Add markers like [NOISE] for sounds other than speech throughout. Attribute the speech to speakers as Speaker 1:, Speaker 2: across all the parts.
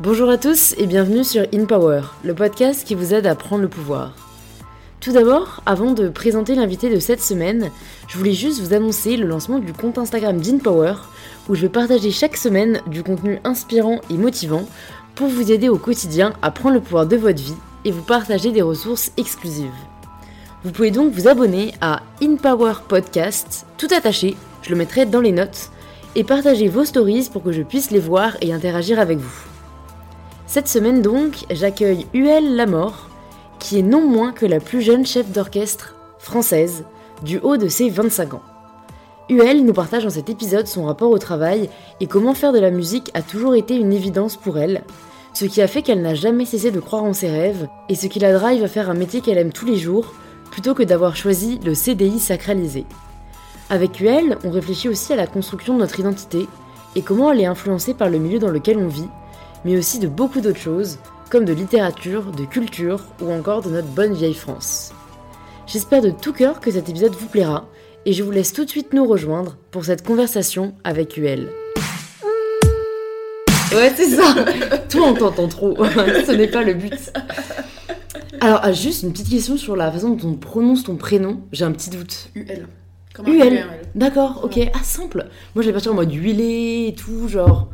Speaker 1: Bonjour à tous et bienvenue sur In Power, le podcast qui vous aide à prendre le pouvoir. Tout d'abord, avant de présenter l'invité de cette semaine, je voulais juste vous annoncer le lancement du compte Instagram d'InPower, où je vais partager chaque semaine du contenu inspirant et motivant pour vous aider au quotidien à prendre le pouvoir de votre vie et vous partager des ressources exclusives. Vous pouvez donc vous abonner à InPower Podcast, tout attaché, je le mettrai dans les notes, et partager vos stories pour que je puisse les voir et interagir avec vous. Cette semaine donc, j'accueille Huel Lamort, qui est non moins que la plus jeune chef d'orchestre française, du haut de ses 25 ans. Huel nous partage dans cet épisode son rapport au travail et comment faire de la musique a toujours été une évidence pour elle, ce qui a fait qu'elle n'a jamais cessé de croire en ses rêves et ce qui la drive à faire un métier qu'elle aime tous les jours plutôt que d'avoir choisi le CDI sacralisé. Avec Huel, on réfléchit aussi à la construction de notre identité et comment elle est influencée par le milieu dans lequel on vit mais aussi de beaucoup d'autres choses, comme de littérature, de culture ou encore de notre bonne vieille France. J'espère de tout cœur que cet épisode vous plaira, et je vous laisse tout de suite nous rejoindre pour cette conversation avec UL. Ouais, c'est ça. [LAUGHS] Toi, on t'entend trop. [LAUGHS] Ce n'est pas le but. Alors, ah, juste une petite question sur la façon dont on prononce ton prénom. J'ai un petit doute.
Speaker 2: UL.
Speaker 1: UL. D'accord, ok. Ah, simple. Moi, j'allais partir en mode huilé et tout, genre.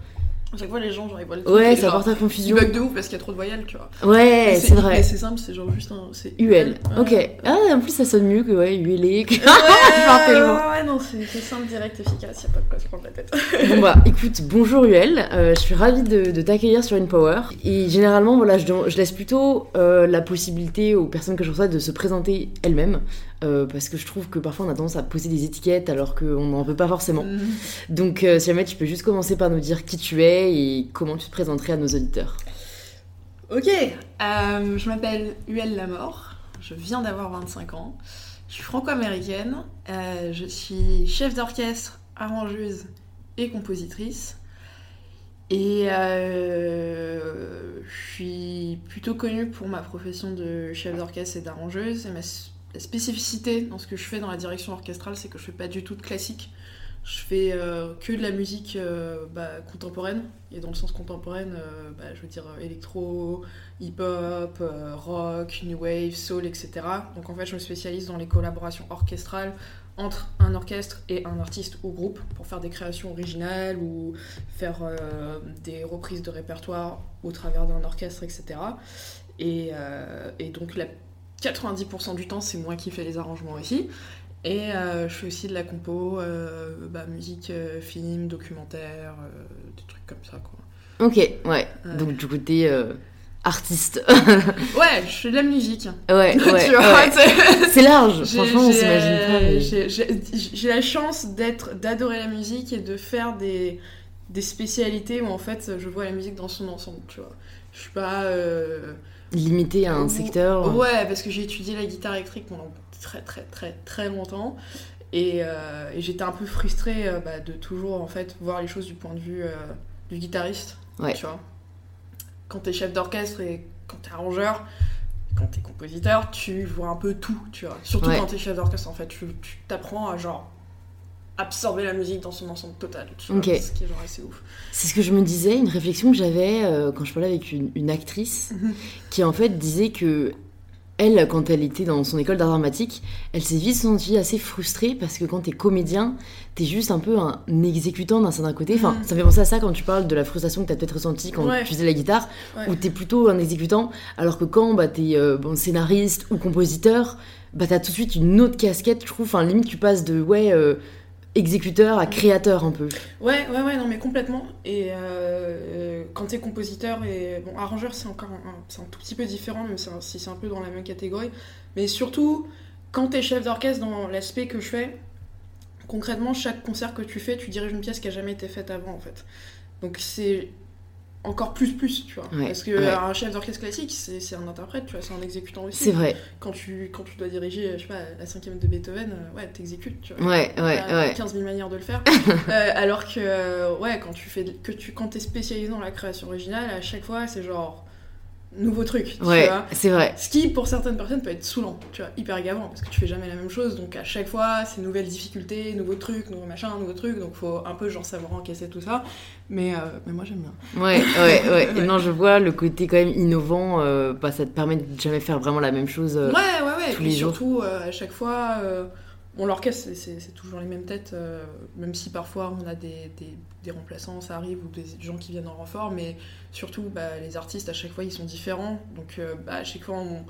Speaker 2: À chaque fois, les gens, genre, ils voient le
Speaker 1: Ouais, ça porte à confusion.
Speaker 2: Ils bug de ouf parce qu'il y a trop de voyelles, tu vois.
Speaker 1: Ouais, c'est vrai.
Speaker 2: C'est simple, c'est genre juste un. C'est
Speaker 1: UL. Ok. Ah, en plus, ça sonne mieux que, ouais, ULé. Que...
Speaker 2: Ouais, [LAUGHS] ouais, non, c'est simple, direct, efficace, y'a pas de quoi se prendre la tête. [LAUGHS]
Speaker 1: bon, bah, écoute, bonjour UL. Euh, je suis ravie de, de t'accueillir sur InPower. Et généralement, voilà, je, je laisse plutôt euh, la possibilité aux personnes que je reçois de se présenter elles-mêmes. Euh, parce que je trouve que parfois on a tendance à poser des étiquettes alors qu'on n'en veut pas forcément. Mhm. Donc euh, si jamais tu peux juste commencer par nous dire qui tu es et comment tu te présenterais à nos auditeurs.
Speaker 2: Ok, euh, je m'appelle Huel Lamort, je viens d'avoir 25 ans, je suis franco-américaine, je suis chef d'orchestre, arrangeuse et compositrice. Et je suis plutôt connue pour ma profession de chef d'orchestre et d'arrangeuse. Et ma la spécificité dans ce que je fais dans la direction orchestrale, c'est que je fais pas du tout de classique. Je fais euh, que de la musique euh, bah, contemporaine, et dans le sens contemporaine, euh, bah, je veux dire électro, hip-hop, rock, new wave, soul, etc. Donc en fait, je me spécialise dans les collaborations orchestrales entre un orchestre et un artiste ou groupe pour faire des créations originales ou faire des reprises de répertoire au travers d'un orchestre, etc. Et, et donc la 90% du temps, c'est moi qui fais les arrangements aussi. Et euh, je fais aussi de la compo, euh, bah, musique, euh, film, documentaire, des trucs comme ça, quoi.
Speaker 1: Ok, ouais. Donc du côté artiste. [LAUGHS]
Speaker 2: ouais, je fais de la musique.
Speaker 1: Ouais, [LAUGHS] ouais. [LAUGHS] c'est large, franchement, on s'imagine
Speaker 2: pas. J'ai la chance d'être, d'adorer la musique et de faire des, des spécialités où en fait je vois la musique dans son ensemble, tu vois. Je suis pas
Speaker 1: limité à un secteur
Speaker 2: Ouais, parce que j'ai étudié la guitare électrique pendant très très très très longtemps. Et, euh, j'étais un peu frustrée euh, bah, de toujours en fait voir les choses du point de vue euh, du guitariste.
Speaker 1: Ouais.
Speaker 2: Tu vois. Quand t'es chef d'orchestre et quand t'es arrangeur, quand t'es compositeur, tu vois un peu tout, tu vois. Surtout quand t'es chef d'orchestre en fait, tu t'apprends à genre absorber la musique dans son ensemble total. Ce qui est genre assez ouf.
Speaker 1: C'est ce que je me disais, une réflexion que j'avais euh, quand je parlais avec une, actrice [LAUGHS] qui en fait disait que elle, quand elle était dans son école d'art dramatique, elle s'est vite sentie assez frustrée parce que quand t'es comédien, t'es juste un peu un exécutant d'un certain côté. Enfin, mhm. ça fait penser à ça quand tu parles de la frustration que t'as peut-être ressentie quand tu faisais la guitare, où t'es plutôt un exécutant, alors que quand bah, t'es euh, bon, scénariste ou compositeur, bah t'as tout de suite une autre casquette, je trouve. Enfin, limite, tu passes de ouais. Euh, exécuteur à créateur un peu.
Speaker 2: Ouais, ouais, ouais, non, mais complètement. Et euh, euh, quand t'es compositeur et bon, arrangeur, c'est encore un, c'est un tout petit peu différent, même si c'est un peu dans la même catégorie. Mais surtout, quand t'es chef d'orchestre, dans l'aspect que je fais, concrètement, chaque concert que tu fais, tu diriges une pièce qui a jamais été faite avant, en fait. Donc c'est encore plus plus tu vois. Parce que un chef d'orchestre classique c'est un interprète tu vois c'est un exécutant aussi.
Speaker 1: C'est vrai.
Speaker 2: Quand tu quand tu dois diriger je sais pas la cinquième de Beethoven euh, ouais t'exécutes tu vois.
Speaker 1: Ouais ouais ouais.
Speaker 2: 15 000 manières de le faire. [LAUGHS] Euh, alors que ouais quand tu fais que tu quand t'es spécialisé dans la création originale à chaque fois c'est genre nouveau truc. tu
Speaker 1: Ouais, c'est vrai.
Speaker 2: Ce qui, pour certaines personnes, peut être saoulant, tu vois, hyper gavant, parce que tu fais jamais la même chose, donc à chaque fois, c'est nouvelles difficultés, nouveaux trucs, nouveaux machins, nouveaux trucs, donc faut un peu genre savoir encaisser tout ça. Mais, euh, mais moi j'aime bien.
Speaker 1: Ouais, ouais, [LAUGHS] ouais. Et
Speaker 2: Ouais.
Speaker 1: non, je vois le côté quand même innovant. euh, bah, ça te permet de jamais faire vraiment la même chose. euh,
Speaker 2: ouais, ouais, ouais.
Speaker 1: tous
Speaker 2: Et
Speaker 1: les jours.
Speaker 2: surtout, euh, à chaque fois, euh, bon, l'orchestre, c'est- toujours les mêmes têtes, euh, même si parfois on a des, des, des remplaçants, ça arrive, ou des gens qui viennent en renfort, mais surtout, bah, les artistes, à chaque fois, ils sont différents. Donc, euh, bah, à chaque fois, on,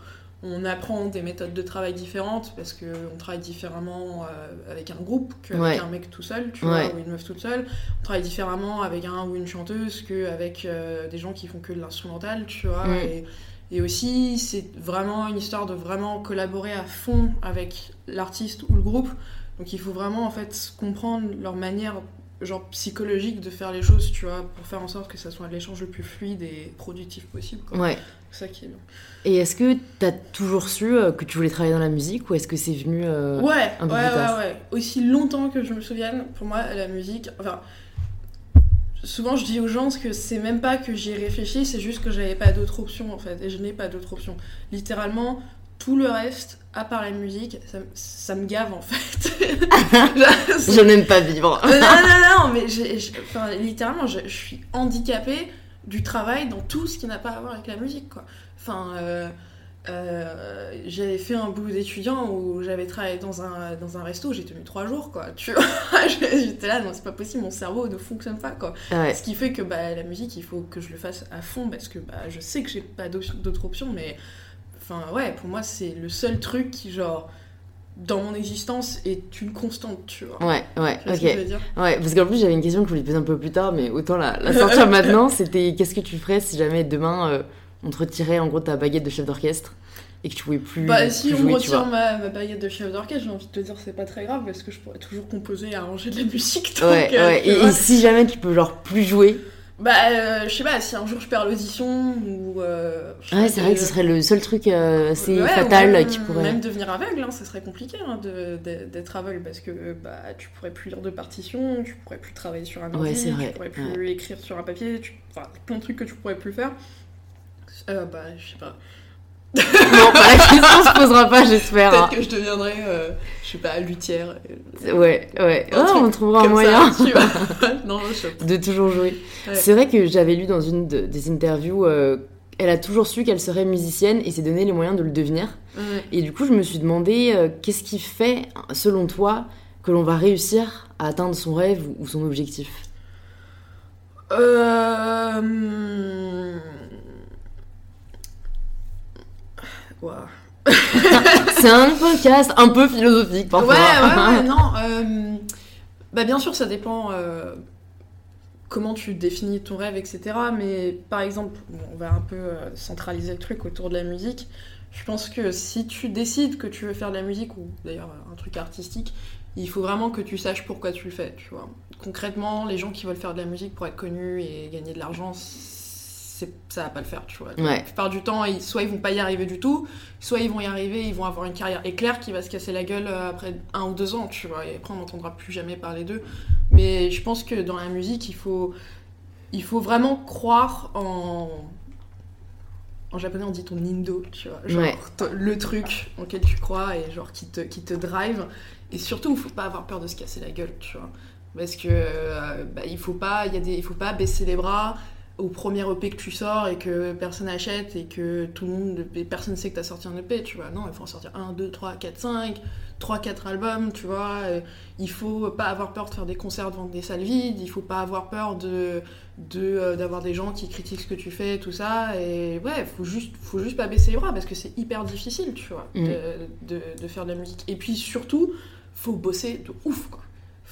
Speaker 2: on apprend des méthodes de travail différentes, parce qu'on travaille différemment euh, avec un groupe qu'avec
Speaker 1: Ouais.
Speaker 2: un mec tout seul, tu
Speaker 1: Ouais.
Speaker 2: vois, ou une meuf toute seule. On travaille différemment avec un ou une chanteuse qu'avec des gens qui font que de l'instrumental, tu vois.
Speaker 1: Mm.
Speaker 2: Et, et aussi, c'est vraiment une histoire de vraiment collaborer à fond avec l'artiste ou le groupe. Donc il faut vraiment en fait comprendre leur manière genre psychologique de faire les choses, tu vois, pour faire en sorte que ça soit l'échange le plus fluide et productif possible. quoi.
Speaker 1: Ouais.
Speaker 2: C'est ça qui est bien.
Speaker 1: Et est-ce que t'as toujours su euh, que tu voulais travailler dans la musique ou est-ce que c'est venu. euh,
Speaker 2: Ouais,
Speaker 1: un peu
Speaker 2: ouais,
Speaker 1: plus
Speaker 2: ouais,
Speaker 1: tard.
Speaker 2: ouais. Aussi longtemps que je me souvienne, pour moi, la musique. Enfin, souvent je dis aux gens que c'est même pas que j'y ai réfléchi, c'est juste que j'avais pas d'autre option en fait. Et je n'ai pas d'autre option. Littéralement, tout le reste, à part la musique, ça, ça me gave en fait. [LAUGHS]
Speaker 1: Je n'aime pas vivre.
Speaker 2: non, non, non, mais enfin, littéralement, je, je suis handicapée du travail dans tout ce qui n'a pas à voir avec la musique, quoi. Enfin, euh, euh, j'avais fait un boulot d'étudiant où j'avais travaillé dans un, dans un resto, j'ai tenu trois jours, quoi. Tu vois, [LAUGHS] j'étais là, non, c'est pas possible, mon cerveau ne fonctionne pas, quoi.
Speaker 1: Ouais.
Speaker 2: Ce qui fait que bah, la musique, il faut que je le fasse à fond parce que bah, je sais que j'ai pas d'autres options, mais enfin, ouais, pour moi, c'est le seul truc qui, genre, dans mon existence, est une constante, tu vois.
Speaker 1: Ouais, ouais,
Speaker 2: ce que je
Speaker 1: ok.
Speaker 2: veux dire?
Speaker 1: Ouais, parce qu'en plus j'avais une question que je voulais te poser un peu plus tard, mais autant la, la sortir [LAUGHS] maintenant. C'était qu'est-ce que tu ferais si jamais demain euh, on te retirait en gros ta baguette de chef d'orchestre et que tu pouvais plus,
Speaker 2: Bah, si
Speaker 1: plus
Speaker 2: on me retire ma, ma baguette de chef d'orchestre, j'ai envie de te dire c'est pas très grave parce que je pourrais toujours composer et arranger de la [LAUGHS] musique. donc,
Speaker 1: Ouais,
Speaker 2: euh,
Speaker 1: ouais. Et, si jamais tu peux genre plus jouer,
Speaker 2: Bah, euh, je sais pas, si un jour je perds l'audition ou. euh,
Speaker 1: ouais, c'est vrai que ce serait le seul truc assez
Speaker 2: Ouais,
Speaker 1: fatal
Speaker 2: même,
Speaker 1: qui pourrait.
Speaker 2: Même devenir aveugle, hein, ça serait compliqué hein, d'être aveugle parce que bah, tu pourrais plus lire de partition, tu pourrais plus travailler sur un ordi,
Speaker 1: Ouais,
Speaker 2: tu pourrais plus écrire sur un papier, tu... enfin plein de trucs que tu pourrais plus faire. Euh, bah, je sais pas.
Speaker 1: Non, bah, la question se posera pas, j'espère.
Speaker 2: Peut-être
Speaker 1: hein.
Speaker 2: que je deviendrais, euh, je sais pas, luthière.
Speaker 1: Ouais, ouais.
Speaker 2: Un
Speaker 1: Ah, on trouvera un moyen
Speaker 2: ça, tu vois. [LAUGHS] non, je sais pas.
Speaker 1: de toujours jouer.
Speaker 2: Ouais.
Speaker 1: C'est vrai que j'avais lu dans une de- des interviews, euh, elle a toujours su qu'elle serait musicienne et s'est donné les moyens de le devenir.
Speaker 2: Ouais.
Speaker 1: Et du coup, je me suis demandé euh, qu'est-ce qui fait, selon toi, que l'on va réussir à atteindre son rêve ou, ou son objectif?
Speaker 2: Euh...
Speaker 1: C'est un podcast un peu philosophique parfois.
Speaker 2: ouais, ouais, [LAUGHS] non. euh, Bah, bien sûr, ça dépend euh, comment tu définis ton rêve, etc. Mais par exemple, on va un peu euh, centraliser le truc autour de la musique. Je pense que si tu décides que tu veux faire de la musique, ou d'ailleurs un truc artistique, il faut vraiment que tu saches pourquoi tu le fais, tu vois. Concrètement, les gens qui veulent faire de la musique pour être connus et gagner de l'argent, ça va pas le faire, tu vois.
Speaker 1: Ouais.
Speaker 2: La plupart du temps, ils- soit ils vont pas y arriver du tout, soit ils vont y arriver, ils vont avoir une carrière éclair qui va se casser la gueule euh, après un ou deux ans, tu vois, et après on n'entendra plus jamais parler d'eux. Mais je pense que dans la musique, il faut, il faut vraiment croire en... En japonais, on dit ton nindo, tu vois, genre
Speaker 1: Ouais.
Speaker 2: le truc auquel tu crois et genre qui te, qui te drive. Et surtout, il faut pas avoir peur de se casser la gueule, tu vois. Parce que euh, bah, il faut pas, il y a des, il faut pas baisser les bras au premier EP que tu sors et que personne achète et que tout le monde, personne sait que t'as sorti un EP, tu vois. Non, il faut en sortir 1, 2, 3, 4, 5, 3, 4 albums, tu vois. Euh, Il faut pas avoir peur de faire des concerts devant des salles vides, il faut pas avoir peur de de, euh, d'avoir des gens qui critiquent ce que tu fais, tout ça. Et ouais, faut juste, faut juste pas baisser les bras parce que c'est hyper difficile, tu vois,
Speaker 1: Mm.
Speaker 2: de, de, de faire de la musique. Et puis surtout, faut bosser de ouf, quoi.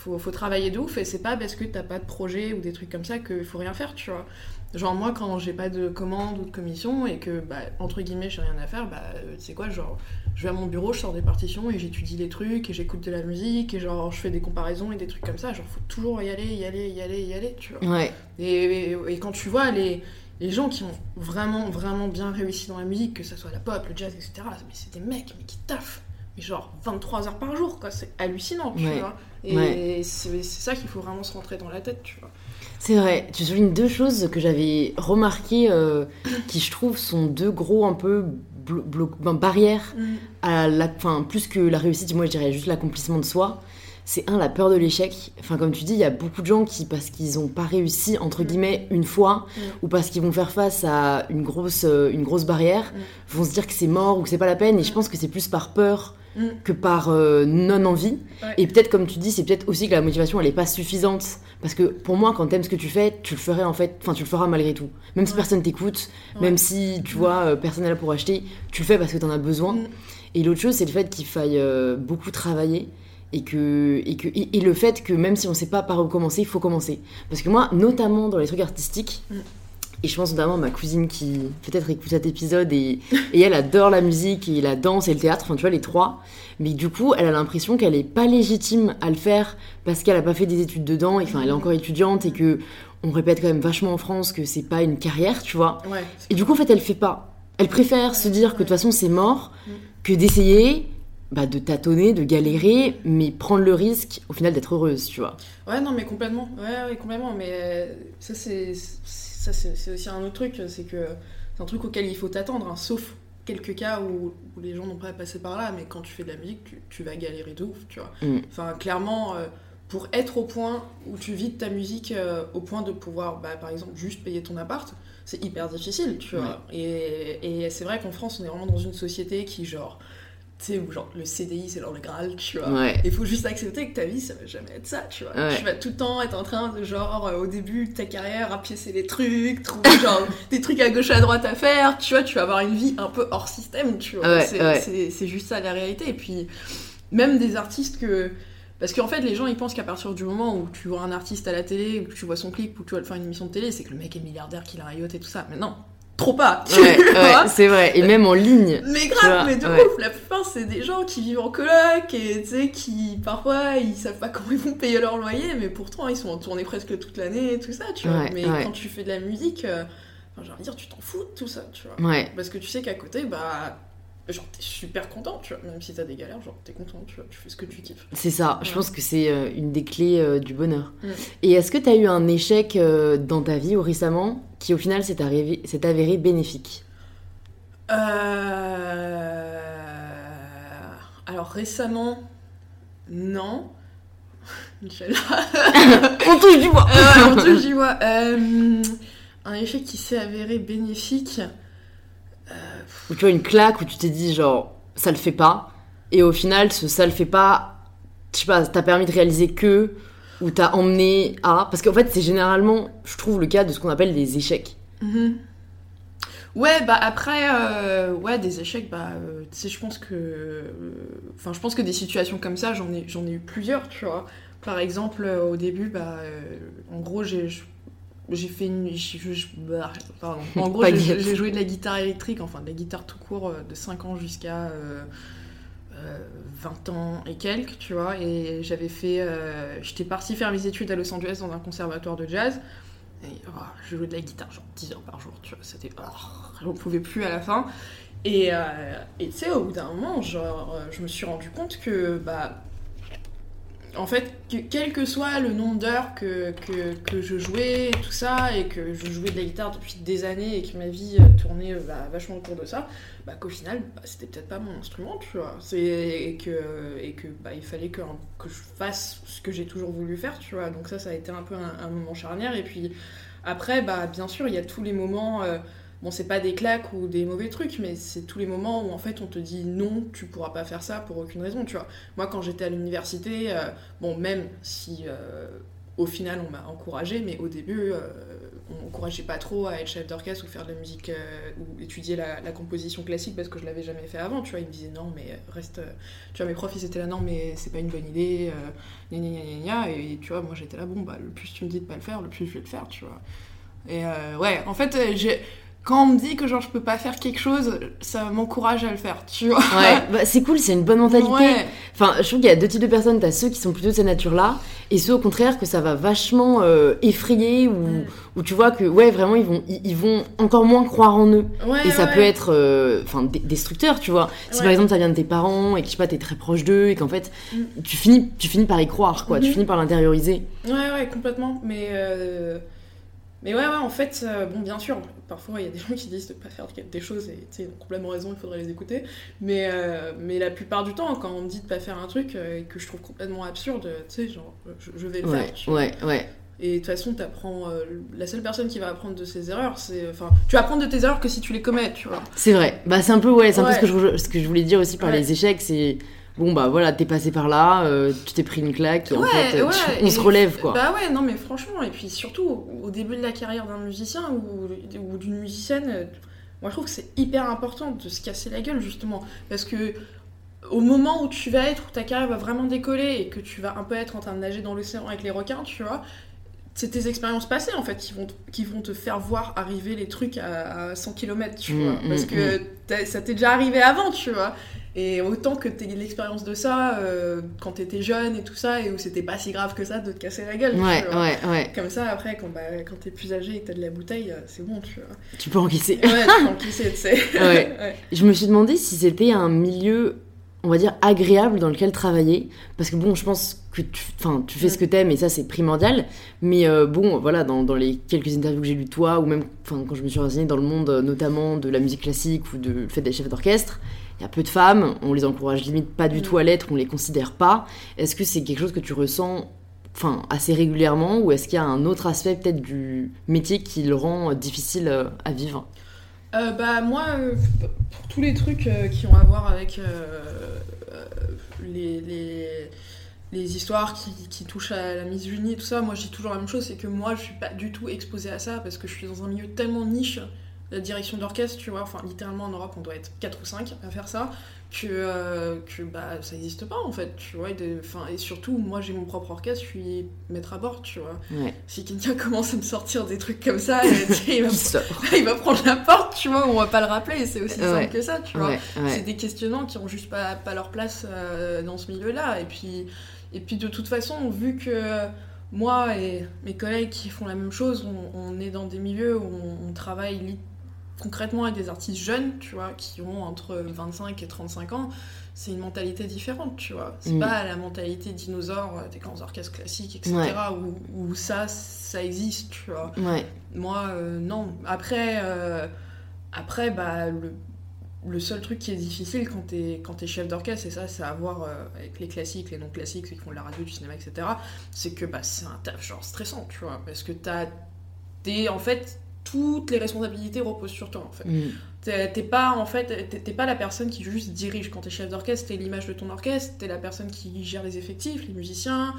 Speaker 2: Faut, faut travailler de ouf et c'est pas parce que t'as pas de projet ou des trucs comme ça qu'il faut rien faire, tu vois. Genre moi quand j'ai pas de commande ou de commission et que bah, entre guillemets j'ai rien à faire, bah euh, tu sais quoi, genre je vais à mon bureau, je sors des partitions et j'étudie les trucs et j'écoute de la musique et genre je fais des comparaisons et des trucs comme ça, genre faut toujours y aller, y aller, y aller, y aller, tu vois.
Speaker 1: Ouais,
Speaker 2: Et, et- et quand tu vois les, les gens qui ont vraiment, vraiment bien réussi dans la musique, que ce soit la pop, le jazz, etc., mais c'est des mecs mais qui taffent. Genre 23 heures par jour, quoi. C'est hallucinant, tu
Speaker 1: Ouais.
Speaker 2: vois. Et
Speaker 1: Ouais.
Speaker 2: c'est c'est ça qu'il faut vraiment se rentrer dans la tête, tu vois.
Speaker 1: C'est vrai, tu soulignes deux choses que j'avais remarquées euh, qui, je trouve, sont deux gros un peu ben, barrières à la, enfin, plus que la réussite, moi je dirais juste l'accomplissement de soi. C'est un, la peur de l'échec. Enfin, comme tu dis, il y a beaucoup de gens qui, parce qu'ils n'ont pas réussi, entre
Speaker 2: Mm.
Speaker 1: guillemets, une fois,
Speaker 2: Mm.
Speaker 1: ou parce qu'ils vont faire face à une grosse, euh, une grosse barrière, vont se dire que c'est mort ou que c'est pas la peine. Et je
Speaker 2: Mm.
Speaker 1: pense que c'est plus par peur
Speaker 2: Mm.
Speaker 1: que par euh, non-envie.
Speaker 2: Ouais.
Speaker 1: Et peut-être, comme tu dis, c'est peut-être aussi que la motivation, elle est pas suffisante. Parce que pour moi, quand t'aimes ce que tu fais, tu le ferais en fait, enfin, tu le feras malgré tout. Même si personne t'écoute,
Speaker 2: Ouais.
Speaker 1: même si, tu vois, euh, personne n'est là pour acheter, tu le fais parce que t'en as besoin.
Speaker 2: Mm.
Speaker 1: Et l'autre chose, c'est le fait qu'il faille euh, beaucoup travailler. Et, que, et, que, et, et le fait que même si on sait pas par où commencer, il faut commencer. Parce que moi, notamment dans les trucs artistiques,
Speaker 2: Mm.
Speaker 1: Et je pense notamment à ma cousine qui peut-être écoute cet épisode et, et elle adore la musique et la danse et le théâtre, enfin tu vois les trois. Mais du coup, elle a l'impression qu'elle est pas légitime à le faire parce qu'elle a pas fait des études dedans, et enfin elle est encore étudiante et que on répète quand même vachement en France que c'est pas une carrière, tu vois.
Speaker 2: Ouais.
Speaker 1: Et du coup, en fait, elle fait pas. Elle préfère se dire que de toute façon c'est mort
Speaker 2: Mm.
Speaker 1: que d'essayer bah, de tâtonner, de galérer, mais prendre le risque au final d'être heureuse, tu vois.
Speaker 2: Ouais, non, mais complètement. Ouais, ouais, complètement. Mais euh, ça, c'est ça, c'est aussi un autre truc. C'est que c'est un truc auquel il faut t'attendre, hein, sauf quelques cas où, où les gens n'ont pas passé par là. Mais quand tu fais de la musique, tu, tu vas galérer de ouf, tu vois.
Speaker 1: Mm.
Speaker 2: Enfin, clairement, euh, pour être au point où tu vis de ta musique, euh, au point de pouvoir, bah, par exemple, juste payer ton appart, c'est hyper difficile, tu vois. Et, et c'est vrai qu'en France, on est vraiment dans une société qui, genre, tu sais, où genre le CDI, c'est genre le Graal, tu vois.
Speaker 1: Ouais.
Speaker 2: Il faut juste accepter que ta vie, ça va jamais être ça, tu vois.
Speaker 1: Ouais.
Speaker 2: Tu vas tout le temps être en train de, genre, euh, au début de ta carrière, à piécer les trucs, trouver, [LAUGHS] genre, des trucs à gauche à droite à faire, tu vois. Tu vas avoir une vie un peu hors système, tu vois.
Speaker 1: Ouais,
Speaker 2: c'est,
Speaker 1: ouais.
Speaker 2: c'est- c'est juste ça la réalité. Et puis, même des artistes que. Parce qu'en fait, les gens, ils pensent qu'à partir du moment où tu vois un artiste à la télé, ou que tu vois son clip, ou que tu vas le faire une émission de télé, c'est que le mec est milliardaire, qu'il a un yacht et tout ça. Mais non, trop pas,
Speaker 1: Ouais, ouais, [LAUGHS] c'est vrai. Et même en ligne.
Speaker 2: Mais grave,
Speaker 1: vois,
Speaker 2: mais de
Speaker 1: ouais.
Speaker 2: ouf, la plupart c'est des gens qui vivent en coloc et tu sais, qui parfois ils savent pas [LAUGHS] comment ils vont payer leur loyer, mais pourtant ils sont en tournée presque toute l'année et tout ça, tu vois. Mais quand tu fais de la musique, euh, j'ai envie de dire, tu t'en fous de tout ça, tu vois.
Speaker 1: Ouais.
Speaker 2: Parce que tu sais qu'à côté, bah, genre t'es super content, tu vois. Même si t'as des galères, genre t'es content, tu vois, tu fais ce que tu kiffes.
Speaker 1: C'est ça. Je pense que c'est euh, une des clés euh, du bonheur.
Speaker 2: Mm.
Speaker 1: Et est-ce que tu as eu un échec euh, dans ta vie ou récemment qui au final s'est arrivé- s'est avéré bénéfique?
Speaker 2: Euh... Alors récemment, non. [LAUGHS] [LAUGHS]
Speaker 1: On touche du bois
Speaker 2: on touche du bois. Un échec qui s'est avéré bénéfique.
Speaker 1: Ou tu vois une claque où tu t'es dit genre ça le fait pas et au final ce ça le fait pas je sais pas t'as permis de réaliser que ou t'as emmené à parce qu'en fait c'est généralement je trouve le cas de ce qu'on appelle des échecs
Speaker 2: Mhm. Ouais, bah après, euh, ouais, des échecs, bah, euh, tu sais, je pense que. euh, Enfin, je pense que des situations comme ça, j'en ai, ai eu plusieurs, tu vois. Par exemple, euh, au début, bah, euh, en gros, j'ai. J'ai fait une. j'ai- je- bah, pardon. [LAUGHS] En gros, j'ai joué de la guitare électrique, enfin de la guitare tout court, euh, de 5 ans jusqu'à euh, euh, 20 ans et quelques, tu vois. Et j'avais fait. euh, J'étais partie faire mes études à Los Angeles dans un conservatoire de jazz. Et oh, je jouais de la guitare genre 10 heures par jour, tu vois, c'était... Oh, j'en pouvais plus à la fin. Et euh, et tu sais, au bout d'un moment, genre, euh, je me suis rendu compte que, bah... En fait, que quel que soit le nombre d'heures que, que, que je jouais, tout ça, et que je jouais de la guitare depuis des années, et que ma vie euh, tournait euh, bah, vachement autour de ça, bah qu'au final, bah, c'était peut-être pas mon instrument, tu vois. Et que, et que bah, il fallait que, que je fasse ce que j'ai toujours voulu faire, tu vois. Donc ça, ça a été un peu un, un moment charnière. Et puis après, bah, bien sûr, il y a tous les moments... euh, Bon, c'est pas des claques ou des mauvais trucs, mais c'est tous les moments où en fait on te dit non, tu pourras pas faire ça pour aucune raison, tu vois. Moi, quand j'étais à l'université, euh, bon, même si euh, au final on m'a encouragé, mais au début, euh, on m'encourageait pas trop à être chef d'orchestre ou faire de la musique euh, ou étudier la, composition classique parce que je l'avais jamais fait avant, tu vois. Ils me disaient non, mais reste. Tu vois, mes profs ils étaient là, non, mais c'est pas une bonne idée, gna gna gna. Et tu vois, moi j'étais là, bon, bah le plus tu me dis de pas le faire, le plus je vais le faire, tu vois. Et ouais, en fait, j'ai quand on me dit que genre je peux pas faire quelque chose, ça m'encourage à le faire, tu vois.
Speaker 1: Ouais, [LAUGHS] bah, c'est cool, c'est une bonne mentalité.
Speaker 2: Ouais.
Speaker 1: Enfin, je trouve qu'il y a deux types de personnes. T'as ceux qui sont plutôt de cette nature-là, et ceux au contraire que ça va vachement euh, effrayer, ou, ou tu vois que, ouais, vraiment, ils vont, ils, ils vont encore moins croire en eux.
Speaker 2: Ouais,
Speaker 1: Et ça peut être euh, enfin destructeur, tu vois. Si par exemple ça vient de tes parents et que je sais pas, t'es très proche d'eux et qu'en fait
Speaker 2: Mm.
Speaker 1: tu, finis, tu finis par y croire, quoi. Tu
Speaker 2: Mhm.
Speaker 1: finis par l'intérioriser.
Speaker 2: Ouais, ouais, complètement. Mais, euh, mais ouais, ouais, en fait, euh, bon, bien sûr, parfois il y a des gens qui disent de pas faire des choses et tu sais, ils ont complètement raison, il faudrait les écouter. Mais, euh, mais la plupart du temps, quand on me dit de pas faire un truc euh, et que je trouve complètement absurde, tu sais, genre, je, je vais le
Speaker 1: Ouais,
Speaker 2: faire.
Speaker 1: ouais, ouais.
Speaker 2: Et de toute façon, t'apprends. euh, la seule personne qui va apprendre de ses erreurs, c'est. Enfin, tu vas apprendre de tes erreurs que si tu les commets, tu vois.
Speaker 1: C'est vrai. Bah c'est un peu, ouais, c'est un peu ce que, je, ce que je voulais dire aussi par
Speaker 2: Ouais.
Speaker 1: les échecs, c'est. Bon bah voilà, t'es passé par là, euh, tu t'es pris une claque, et en fait, on se relève quoi.
Speaker 2: Bah ouais, non mais franchement, et puis surtout au- début de la carrière d'un musicien ou, ou d'une musicienne, moi je trouve que c'est hyper important de se casser la gueule justement. Parce que au moment où tu vas être, où ta carrière va vraiment décoller et que tu vas un peu être en train de nager dans l'océan avec les requins, tu vois, c'est tes expériences passées en fait qui vont, te- qui vont te faire voir arriver les trucs à, à 100 km, tu
Speaker 1: Mm,
Speaker 2: vois.
Speaker 1: mm,
Speaker 2: Parce que t'as- ça t'est déjà arrivé avant, tu vois. Et autant que t'aies l'expérience de ça euh, quand t'étais jeune et tout ça, et où c'était pas si grave que ça de te casser la gueule.
Speaker 1: Ouais,
Speaker 2: tu vois.
Speaker 1: ouais, ouais.
Speaker 2: Comme ça, après, quand, bah, quand t'es plus âgé et que t'as de la bouteille, euh, c'est bon, tu vois.
Speaker 1: Tu peux encaisser.
Speaker 2: Ouais, tu peux encaisser, tu sais. [LAUGHS]
Speaker 1: Ouais. [LAUGHS]
Speaker 2: ouais.
Speaker 1: Je me suis demandé si c'était un milieu, on va dire, agréable dans lequel travailler. Parce que bon, je pense que tu, tu fais ce que t'aimes et ça, c'est primordial. Mais euh, bon, voilà, dans, dans les quelques interviews que j'ai lues de toi, ou même quand je me suis renseignée dans le monde, notamment de la musique classique ou le fait des chefs d'orchestre, il y a peu de femmes, on les encourage limite pas du
Speaker 2: Mm.
Speaker 1: tout à l'être, on les considère pas. Est-ce que c'est quelque chose que tu ressens enfin, assez régulièrement ou est-ce qu'il y a un autre aspect peut-être du métier qui le rend euh, difficile euh, à vivre?
Speaker 2: Euh, bah, moi, euh, pour tous les trucs euh, qui ont à voir avec les, les, les histoires qui, qui touchent à la misogynie et tout ça, moi je dis toujours la même chose, c'est que moi je suis pas du tout exposée à ça parce que je suis dans un milieu tellement niche, direction d'orchestre, tu vois, enfin littéralement en Europe on doit être 4 ou 5 à faire ça, que, euh, que bah ça n'existe pas en fait, tu vois, et, de- et surtout moi j'ai mon propre orchestre, je suis maître à bord, tu vois.
Speaker 1: Ouais.
Speaker 2: Si quelqu'un [LAUGHS] commence à me sortir des trucs comme ça, euh, il va [LAUGHS] [LAUGHS] il va prendre la porte, tu vois, on va pas le rappeler, c'est aussi
Speaker 1: Ouais.
Speaker 2: simple que ça, tu vois.
Speaker 1: Ouais.
Speaker 2: C'est des questionnements qui ont juste pas, pas leur place euh, dans ce milieu-là. Et puis, et puis de toute façon, vu que moi et mes collègues qui font la même chose, on, on est dans des milieux où on, on travaille concrètement avec des artistes jeunes, tu vois, qui ont entre 25 et 35 ans, c'est une mentalité différente, tu vois. C'est
Speaker 1: Mm.
Speaker 2: pas la mentalité dinosaure euh, des grands orchestres classiques, etc.,
Speaker 1: Ouais.
Speaker 2: où, où ça, ça existe, tu vois.
Speaker 1: Ouais.
Speaker 2: Moi, euh, non. Après, euh, après bah, le, le seul truc qui est difficile quand t'es quand t'es chef d'orchestre, et ça, c'est à voir euh, avec les classiques, les non classiques, ceux qui font de la radio, du cinéma, etc., c'est que bah, c'est un taf genre stressant, tu vois. Parce que t'as. T'es, en fait, toutes les responsabilités reposent sur toi, en fait.
Speaker 1: Mm.
Speaker 2: T'es pas en fait, t'es- pas la personne qui juste dirige quand t'es chef d'orchestre, t'es l'image de ton orchestre, t'es la personne qui gère les effectifs, les musiciens,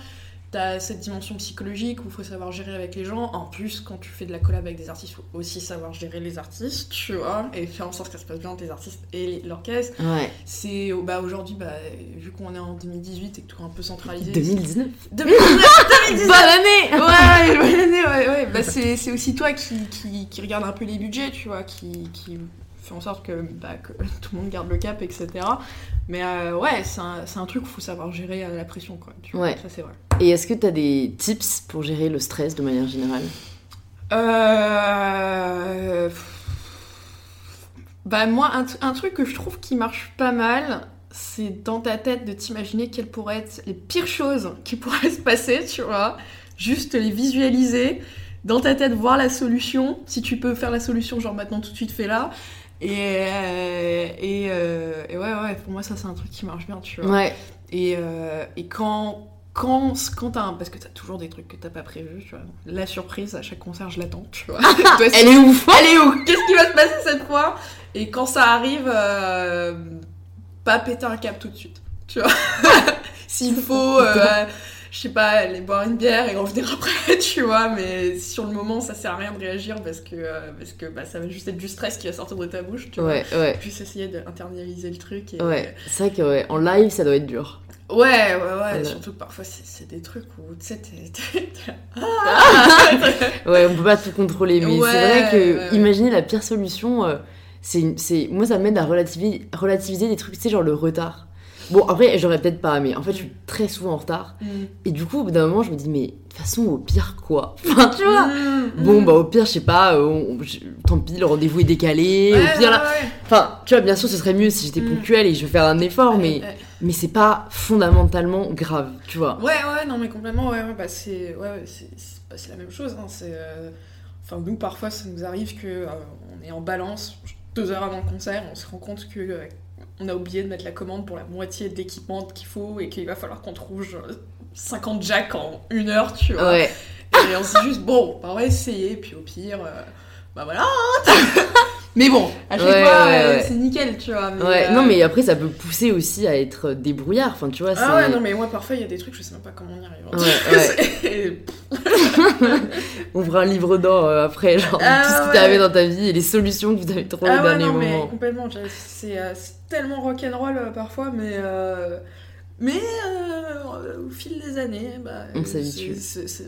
Speaker 2: t'as cette dimension psychologique où il faut savoir gérer avec les gens. En plus, quand tu fais de la collab avec des artistes, il faut aussi savoir gérer les artistes, tu vois, et faire en sorte que ça se passe bien entre les artistes et l'orchestre.
Speaker 1: Ouais.
Speaker 2: C'est bah, aujourd'hui, bah, vu qu'on est en 2018 et que tout est un peu centralisé.
Speaker 1: 2019
Speaker 2: 2019 2019
Speaker 1: Bonne année
Speaker 2: Ouais, bonne année, ouais, ouais. Bah, c'est, aussi toi qui, qui, qui regarde un peu les budgets, tu vois, qui, qui fait en sorte que, bah, que [LAUGHS] tout le monde garde le cap, etc. Mais euh, ouais, c'est un, un truc où il faut savoir gérer euh, la pression, quoi. Tu vois,
Speaker 1: Ouais.
Speaker 2: Ça, c'est vrai.
Speaker 1: Et est-ce que tu as des tips pour gérer le stress de manière générale?
Speaker 2: Euh... Bah moi, un truc que je trouve qui marche pas mal, c'est dans ta tête de t'imaginer quelles pourraient être les pires choses qui pourraient se passer, tu vois. Juste les visualiser, dans ta tête voir la solution, si tu peux faire la solution, genre maintenant tout de suite fais-la. Et, euh, et, euh, et ouais, ouais, pour moi ça c'est un truc qui marche bien, tu vois.
Speaker 1: Ouais.
Speaker 2: Et, euh, et quand, quand, quand t'as un- Parce que t'as toujours des trucs que t'as pas prévus, tu vois. La surprise, à chaque concert, je l'attends, tu vois. Toi,
Speaker 1: Elle est ouf
Speaker 2: elle est où? Qu'est-ce qui va se passer cette fois? Et quand ça arrive, pas péter un câble tout de suite, tu vois. [LAUGHS] [LAUGHS] S'il faut, [LAUGHS] euh, je sais pas, aller boire une bière et revenir après, tu vois. Mais sur le moment, ça sert à rien de réagir parce que, euh, parce que bah, ça va juste être du stress qui va sortir de ta bouche, tu vois.
Speaker 1: Ouais, ouais.
Speaker 2: Juste essayer d'internaliser le truc. Et,
Speaker 1: Ouais, c'est vrai que ouais, en live ça doit être dur.
Speaker 2: Ouais, ouais, ouais.
Speaker 1: Voilà.
Speaker 2: Surtout que parfois, c'est des trucs où, tu sais, t'es- là,
Speaker 1: Ouais, on peut pas tout contrôler, mais
Speaker 2: Ouais,
Speaker 1: c'est vrai que
Speaker 2: ouais, ouais.
Speaker 1: imaginer la pire solution, euh, c'est, moi ça m'aide à relativiser, relativiser des trucs, tu sais, genre le retard. Bon, après, j'aurais peut-être pas, mais en fait, je suis très souvent en retard.
Speaker 2: Mm.
Speaker 1: Et du coup, au bout d'un moment, je me dis, mais de toute façon, au pire, quoi [LAUGHS] Enfin, tu vois
Speaker 2: Mm,
Speaker 1: Bon, bah, au pire, je sais pas, euh, on- je- tant pis, le rendez-vous est décalé.
Speaker 2: Ouais,
Speaker 1: au pire, là.
Speaker 2: ouais.
Speaker 1: Enfin, tu vois, bien sûr, ce serait mieux si j'étais
Speaker 2: Mm.
Speaker 1: ponctuelle et je faire un effort, mais, mais c'est pas fondamentalement grave, tu vois.
Speaker 2: Ouais, ouais, non, mais complètement, ouais, ouais, bah c'est ouais, c'est la même chose. Hein, c'est, euh, Enfin, nous, parfois, ça nous arrive que euh, on est en balance deux heures avant le concert, on se rend compte que euh, on a oublié de mettre la commande pour la moitié de l'équipement qu'il faut et qu'il va falloir qu'on trouve genre, 50 jacks en une heure, tu vois.
Speaker 1: Ouais,
Speaker 2: Et on se dit juste, bon, bah, on va essayer, puis au pire, euh, bah voilà. [LAUGHS] mais bon, à chaque
Speaker 1: Ouais,
Speaker 2: fois,
Speaker 1: ouais,
Speaker 2: euh,
Speaker 1: ouais.
Speaker 2: c'est nickel, tu vois. mais,
Speaker 1: ouais.
Speaker 2: euh,
Speaker 1: Non, mais après, ça peut pousser aussi à être débrouillard. Enfin, tu vois.
Speaker 2: Ah ouais, non, mais moi, parfois, il y a des trucs, je sais même pas comment on y arrive.
Speaker 1: Ouais, [LAUGHS] ouais.
Speaker 2: C'est- [LAUGHS]
Speaker 1: On fera un livre d'or euh, après, genre
Speaker 2: Ah
Speaker 1: tout ce qui
Speaker 2: ouais.
Speaker 1: t'est arrivé dans ta vie et les solutions que vous avez trouvées
Speaker 2: Ah
Speaker 1: au
Speaker 2: ouais,
Speaker 1: dernier
Speaker 2: non, mais complètement. C'est euh, tellement rock'n'roll euh, parfois, mais. euh, Mais euh, au fil des années, bah,
Speaker 1: On s'habitue.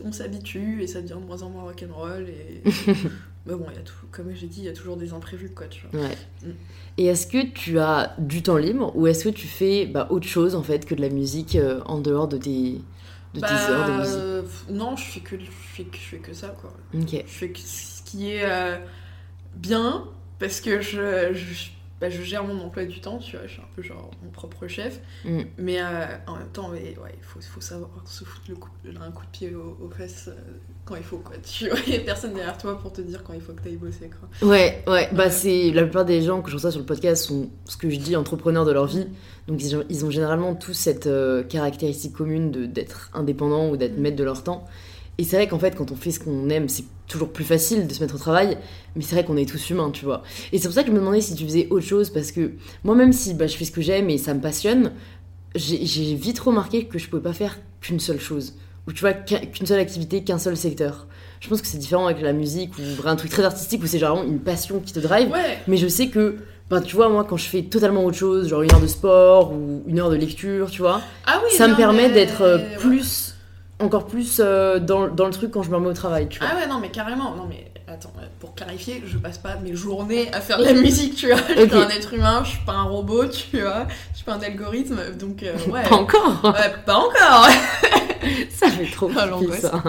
Speaker 2: on s'habitue et ça devient de moins en moins rock'n'roll. Et... [LAUGHS] mais bon, y a tout, comme j'ai dit, il y a toujours des imprévus, quoi, tu vois.
Speaker 1: Ouais.
Speaker 2: Mm.
Speaker 1: Et est-ce que tu as du temps libre ou est-ce que tu fais bah, autre chose en fait que de la musique euh, en dehors de tes, de tes
Speaker 2: Bah,
Speaker 1: heures de musique?
Speaker 2: euh, non, je fais, que, je, fais, que- je fais que ça, quoi. Je fais que ce qui est euh, bien, parce que je, je, bah, je gère mon emploi du temps, tu vois, je suis un peu genre mon propre chef.
Speaker 1: Mm.
Speaker 2: Mais euh, en même temps, ouais, ouais, il faut, faut savoir se foutre le coup, un coup de pied aux, aux fesses euh, quand il faut, quoi. Tu vois, il n'y a personne derrière toi pour te dire quand il faut que tu ailles bosser, quoi.
Speaker 1: Ouais, ouais, bah c'est la plupart des gens que je reçois sur le podcast sont ce que je dis entrepreneurs de leur vie. Donc ils ont, ils ont généralement tous cette euh, caractéristique commune d'être indépendants ou d'être
Speaker 2: Mm.
Speaker 1: maître de leur temps. Et c'est vrai qu'en fait, quand on fait ce qu'on aime, c'est toujours plus facile de se mettre au travail. Mais c'est vrai qu'on est tous humains, tu vois. Et c'est pour ça que je me demandais si tu faisais autre chose parce que moi, même si bah, je fais ce que j'aime et ça me passionne, j'ai vite remarqué que je pouvais pas faire qu'une seule chose. Ou tu vois, qu'un- qu'une seule activité, qu'un seul secteur. Je pense que c'est différent avec la musique ou un truc très artistique où c'est genre une passion qui te drive.
Speaker 2: Ouais,
Speaker 1: Mais je sais que, ben, tu vois, moi, quand je fais totalement autre chose, genre une heure de sport ou une heure de lecture, tu vois,
Speaker 2: ah oui,
Speaker 1: ça me permet
Speaker 2: mais-
Speaker 1: d'être euh, plus, encore plus euh, dans, dans le truc quand je me remets au travail, tu vois.
Speaker 2: Ah ouais, non, mais carrément. Non, mais attends, euh, pour clarifier, je passe pas mes journées à faire de la [LAUGHS] musique, tu vois. Je suis un être humain, je suis pas un robot, tu vois. Je suis pas un algorithme, donc euh, [LAUGHS] ouais.
Speaker 1: Pas encore
Speaker 2: Ouais, pas encore. [LAUGHS]
Speaker 1: Ça fait trop
Speaker 2: Ah,
Speaker 1: ça.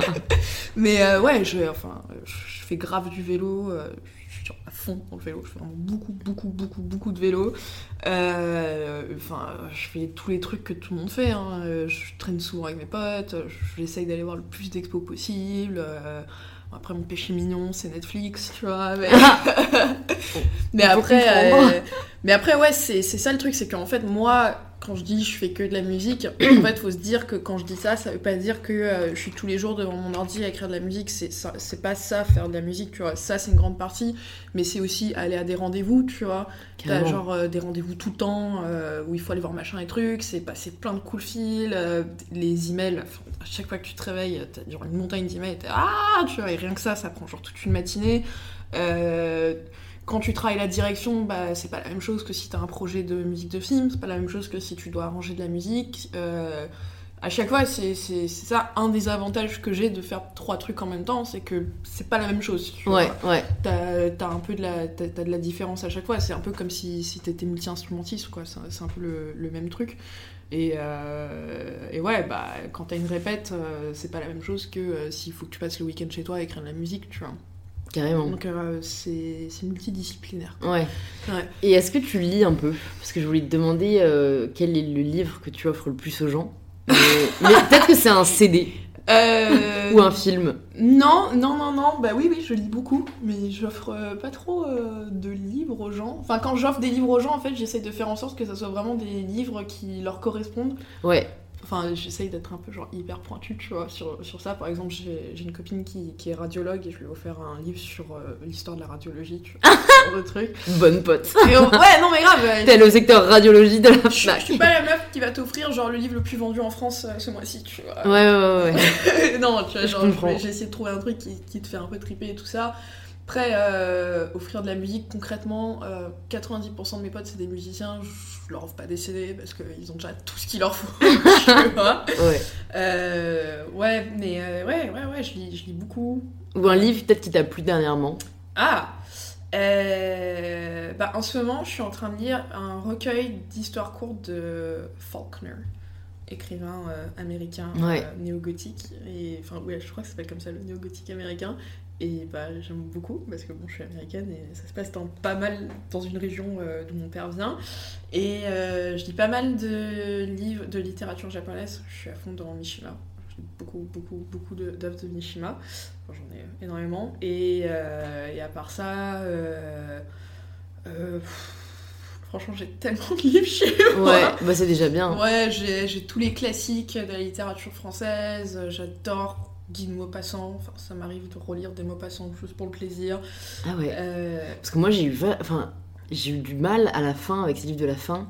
Speaker 2: Mais euh, ouais, je, enfin, je fais grave du vélo. je suis à fond dans le vélo. Je fais vraiment beaucoup, beaucoup, beaucoup, beaucoup de vélo. Euh, Enfin, je fais tous les trucs que tout le monde fait. hein. Euh, Je traîne souvent avec mes potes. je- J'essaye d'aller voir le plus d'expos possible. euh, Après, mon péché mignon, c'est Netflix, tu vois. Mais, [LAUGHS] [LAUGHS] après, euh, mais après, ouais, c'est ça le truc, c'est qu'en fait, moi, quand je dis je fais que de la musique, [CLEARS THROAT] en fait, faut se dire que quand je dis ça, ça veut pas dire que euh, je suis tous les jours devant mon ordi à écrire de la musique. C'est ça- c'est pas ça, faire de la musique, tu vois. Ça, c'est une grande partie, mais c'est aussi aller à des rendez-vous, tu vois. T'as genre euh, des rendez-vous tout le temps euh, où il faut aller voir machin et trucs, c'est passer plein de coups de fil, les emails. à chaque fois que tu te réveilles, t'as genre une montagne d'emails, et t'es ah, tu vois, et rien que ça, ça prend genre toute une matinée. Euh, quand tu travailles la direction, bah, c'est pas la même chose que si t'as un projet de musique de film, c'est pas la même chose que si tu dois arranger de la musique. Euh, à chaque fois, c'est ça un des avantages que j'ai de faire trois trucs en même temps, c'est que c'est pas la même chose. tu.
Speaker 1: Ouais, ouais.
Speaker 2: T'as t'as un peu de la, t'as- t'as de la différence à chaque fois. C'est un peu comme si, si t'étais multi-instrumentiste, quoi. C'est c'est un peu le, le même truc. Et, euh, et ouais, bah, quand t'as une répète, euh, c'est pas la même chose que euh, s'il faut que tu passes le week-end chez toi à écrire de la musique, tu vois.
Speaker 1: Carrément.
Speaker 2: Donc euh, c'est c'est multidisciplinaire.
Speaker 1: Ouais.
Speaker 2: Ouais.
Speaker 1: Et est-ce que tu lis un peu? Parce que je voulais te demander euh, quel est le livre que tu offres le plus aux gens? Mais, [LAUGHS] mais peut-être que c'est un CD
Speaker 2: Euh,
Speaker 1: ou un film.
Speaker 2: Non, non, non, non, bah oui, oui, je lis beaucoup, mais j'offre euh, pas trop euh, de livres aux gens. Enfin, quand j'offre des livres aux gens, en fait, j'essaie de faire en sorte que ça soit vraiment des livres qui leur correspondent.
Speaker 1: Ouais.
Speaker 2: Enfin, j'essaye d'être un peu genre hyper pointu, tu vois, sur, sur ça. Par exemple, j'ai j'ai une copine qui, qui est radiologue et je lui ai offert un livre sur euh, l'histoire de la radiologie, tu vois, ce genre de truc. [LAUGHS]
Speaker 1: Bonne pote.
Speaker 2: Et on- ouais, non, mais grave, euh,
Speaker 1: T'es le secteur radiologie de la
Speaker 2: je, je suis pas la meuf qui va t'offrir genre le livre le plus vendu en France euh, ce mois-ci, tu vois.
Speaker 1: Ouais, ouais, ouais. ouais. [LAUGHS]
Speaker 2: non, tu vois,
Speaker 1: Je
Speaker 2: genre, j'ai essayé de trouver un truc qui, qui te fait un peu triper et tout ça. Après, euh, offrir de la musique, concrètement, euh, 90% de mes potes, c'est des musiciens. Je leur offre pas des CD parce qu'ils ont déjà tout ce qu'il leur faut. [LAUGHS]
Speaker 1: Ouais.
Speaker 2: Euh, ouais, mais euh, ouais, ouais, ouais, je lis, je lis beaucoup.
Speaker 1: Ou un livre peut-être qui t'a plu dernièrement.
Speaker 2: Ah euh, bah, En ce moment, je suis en train de lire un recueil d'histoires courtes de Faulkner, écrivain euh, américain
Speaker 1: Ouais.
Speaker 2: euh, néo-gothique. Et, enfin, ouais, je crois que ça s'appelle comme ça, le néo-gothique américain. Et bah, j'aime beaucoup parce que bon, je suis américaine et ça se passe dans, pas mal dans une région euh, d'où mon père vient. Et euh, je lis pas mal de livres de littérature japonaise. Je suis à fond dans Mishima. Je lis beaucoup, beaucoup, beaucoup de- d'œuvres de Mishima. Enfin, J'en ai énormément. Et, euh, et à part ça, pff, franchement, j'ai tellement de livres chez moi.
Speaker 1: Ouais, bah c'est déjà bien.
Speaker 2: Ouais, j'ai tous les classiques de la littérature française. J'adore Guy de Maupassant. Enfin, ça m'arrive de relire des Maupassant juste pour le plaisir.
Speaker 1: Ah ouais.
Speaker 2: Euh,
Speaker 1: Parce que moi j'ai eu, enfin, j'ai eu du mal à la fin avec ces livres de la fin.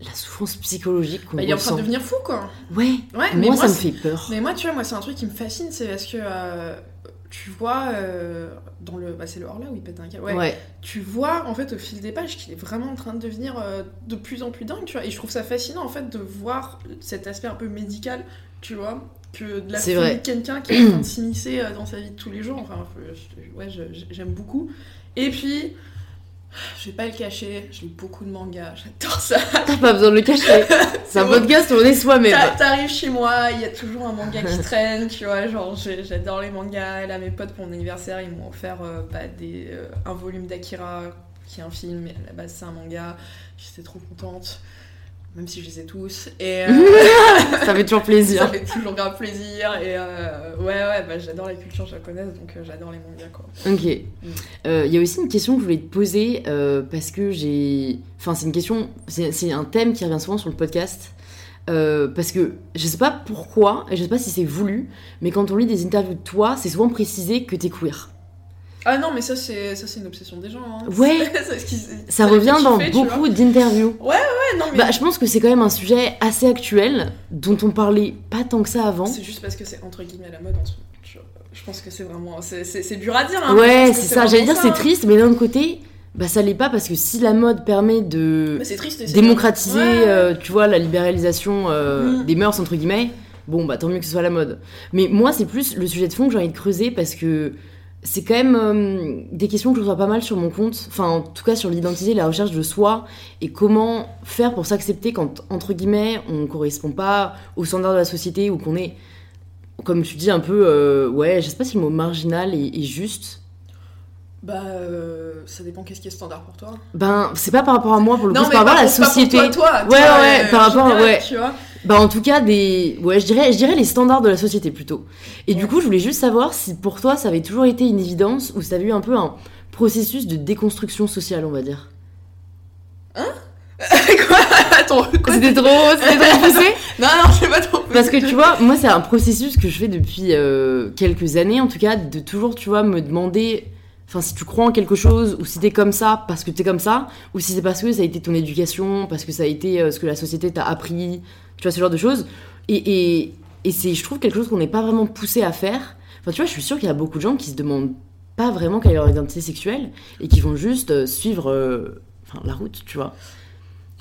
Speaker 1: La souffrance psychologique qu'on
Speaker 2: bah, il est en train de devenir fou, quoi.
Speaker 1: Ouais,
Speaker 2: Ouais,
Speaker 1: moi, ça me fait peur.
Speaker 2: Mais moi, tu vois, moi, c'est un truc qui me fascine, c'est parce que euh, tu vois, euh, dans le. Bah, c'est le hors là où il pète un câble. Ouais.
Speaker 1: Ouais.
Speaker 2: Tu vois, en fait, au fil des pages, qu'il est vraiment en train de devenir de plus en plus dingue, tu vois. Et je trouve ça fascinant, en fait, de voir cet aspect un peu médical, tu vois. Que de la folie
Speaker 1: vrai.
Speaker 2: de quelqu'un qui est en train de [CLEARS THROAT] s'immiscer euh, dans sa vie de tous les jours. Enfin, ouais, j'aime beaucoup. Et puis. Je vais pas le cacher, je lis beaucoup de mangas, [LAUGHS] j'adore ça.
Speaker 1: T'as pas besoin de le cacher. [LAUGHS] C'est un
Speaker 2: bon.
Speaker 1: podcast où on est soi-même.
Speaker 2: T'a- T'arrives chez moi, il y a toujours un manga qui [LAUGHS] traîne, tu vois, genre j'adore les mangas. Là, mes potes pour mon anniversaire, ils m'ont offert euh, bah, des, euh, un volume d'Akira, qui est un film, mais à la base c'est un manga. J'étais trop contente, même si je les ai tous. Et [LAUGHS] euh,
Speaker 1: Ça fait toujours [LAUGHS]
Speaker 2: ça
Speaker 1: plaisir.
Speaker 2: fait toujours grave plaisir. Et euh, ouais, ouais, bah, j'adore la culture japonaise, donc euh, j'adore les mangas, quoi.
Speaker 1: Ok. Il y a aussi une question que je voulais te poser parce que j'ai. Enfin, c'est une question. C'est un thème qui revient souvent sur le podcast. Parce que je sais pas pourquoi, et je sais pas si c'est voulu, mais quand on lit des interviews de toi, c'est souvent précisé que t'es queer.
Speaker 2: Ah non, mais ça c'est ça c'est une obsession des gens. Hein.
Speaker 1: Ouais. [LAUGHS] Ça revient dans beaucoup d'interviews.
Speaker 2: Ouais, non, mais
Speaker 1: Bah, je pense que c'est quand même un sujet assez actuel dont on parlait pas tant que ça avant.
Speaker 2: C'est juste parce que c'est entre guillemets la mode en ce moment. Je, je pense que c'est vraiment. C'est dur à dire. Hein,
Speaker 1: Ouais, c'est ça. J'allais dire c'est
Speaker 2: hein.
Speaker 1: triste, mais d'un côté, bah ça l'est pas parce que si la mode permet de
Speaker 2: triste.
Speaker 1: démocratiser.
Speaker 2: Ouais, ouais.
Speaker 1: euh, tu vois, la libéralisation euh,
Speaker 2: Mm.
Speaker 1: des mœurs entre guillemets, bon bah tant mieux que ce soit la mode. Mais moi, c'est plus le sujet de fond que j'ai envie de creuser parce que c'est quand même euh, des questions que je reçois pas mal sur mon compte, enfin en tout cas sur l'identité, la recherche de soi et comment faire pour s'accepter quand entre guillemets on correspond pas aux standards de la société ou qu'on est, comme tu dis un peu, euh, ouais, je sais pas si le mot marginal est, est juste.
Speaker 2: Bah, euh, ça dépend qu'est-ce qui est standard pour toi.
Speaker 1: Ben c'est pas par rapport à moi pour le coup, c'est par rapport à la
Speaker 2: pour- pas pour
Speaker 1: société.
Speaker 2: toi, toi,
Speaker 1: Ouais,
Speaker 2: toi,
Speaker 1: ouais,
Speaker 2: euh,
Speaker 1: par rapport-
Speaker 2: général,
Speaker 1: ouais.
Speaker 2: Tu vois.
Speaker 1: Bah en tout cas des ouais je dirais je dirais les standards de la société plutôt. Et du coup je voulais juste savoir si pour toi ça avait toujours été une évidence ou si t'avais eu un peu un processus de déconstruction sociale on va dire. [LAUGHS]
Speaker 2: quoi? Attends, quoi?
Speaker 1: C'était trop c'était trop poussé? [LAUGHS]
Speaker 2: Non, non, c'est pas trop.
Speaker 1: parce que tu vois moi c'est un processus que je fais depuis euh, quelques années en tout cas de toujours tu vois me demander enfin si tu crois en quelque chose ou si t'es comme ça parce que t'es comme ça ou si c'est parce que ça a été ton éducation parce que ça a été euh, ce que la société t'a appris tu vois ce genre de choses. Et, et, et c'est je trouve quelque chose qu'on n'est pas vraiment poussé à faire. Enfin tu vois je suis sûre qu'il y a beaucoup de gens qui se demandent pas vraiment quelle est leur identité sexuelle et qui vont juste euh, suivre euh, la route tu vois.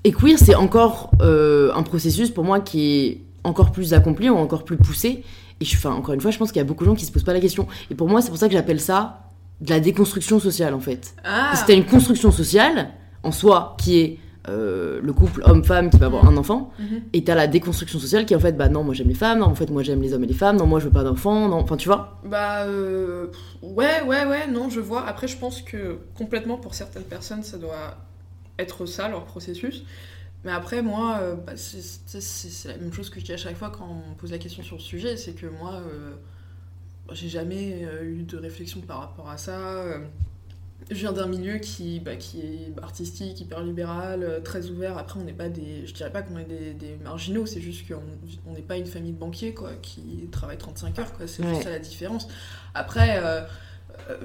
Speaker 1: Et queer c'est encore un processus pour moi qui est encore plus accompli ou encore plus poussé. Et je, enfin, encore une fois je pense qu'il y a beaucoup de gens qui se posent pas la question. Et pour moi c'est pour ça que j'appelle ça de la déconstruction sociale en fait
Speaker 2: Ah,
Speaker 1: t'as une construction sociale en soi qui est euh, le couple homme-femme qui va avoir un enfant
Speaker 2: Mhm.
Speaker 1: et t'as la déconstruction sociale qui est en fait bah non moi j'aime les femmes non en fait moi j'aime les hommes et les femmes non moi je veux pas d'enfants non enfin tu vois
Speaker 2: Bah, euh, ouais, ouais, ouais, non, je vois. Après, je pense que complètement pour certaines personnes, ça doit être ça, leur processus. Mais après, moi, euh, bah, c'est la même chose que je dis à chaque fois quand on me pose la question sur le sujet, c'est que moi, j'ai jamais euh, eu de réflexion par rapport à ça. euh. je viens d'un milieu qui, bah, qui est artistique, hyper libéral, euh, très ouvert. Après, on n'est pas des. Je dirais pas qu'on est des, des marginaux, c'est juste qu'on on n'est pas une famille de banquiers, quoi, qui travaillent 35 heures, quoi. C'est
Speaker 1: Ouais.
Speaker 2: juste ça la différence. Après, euh,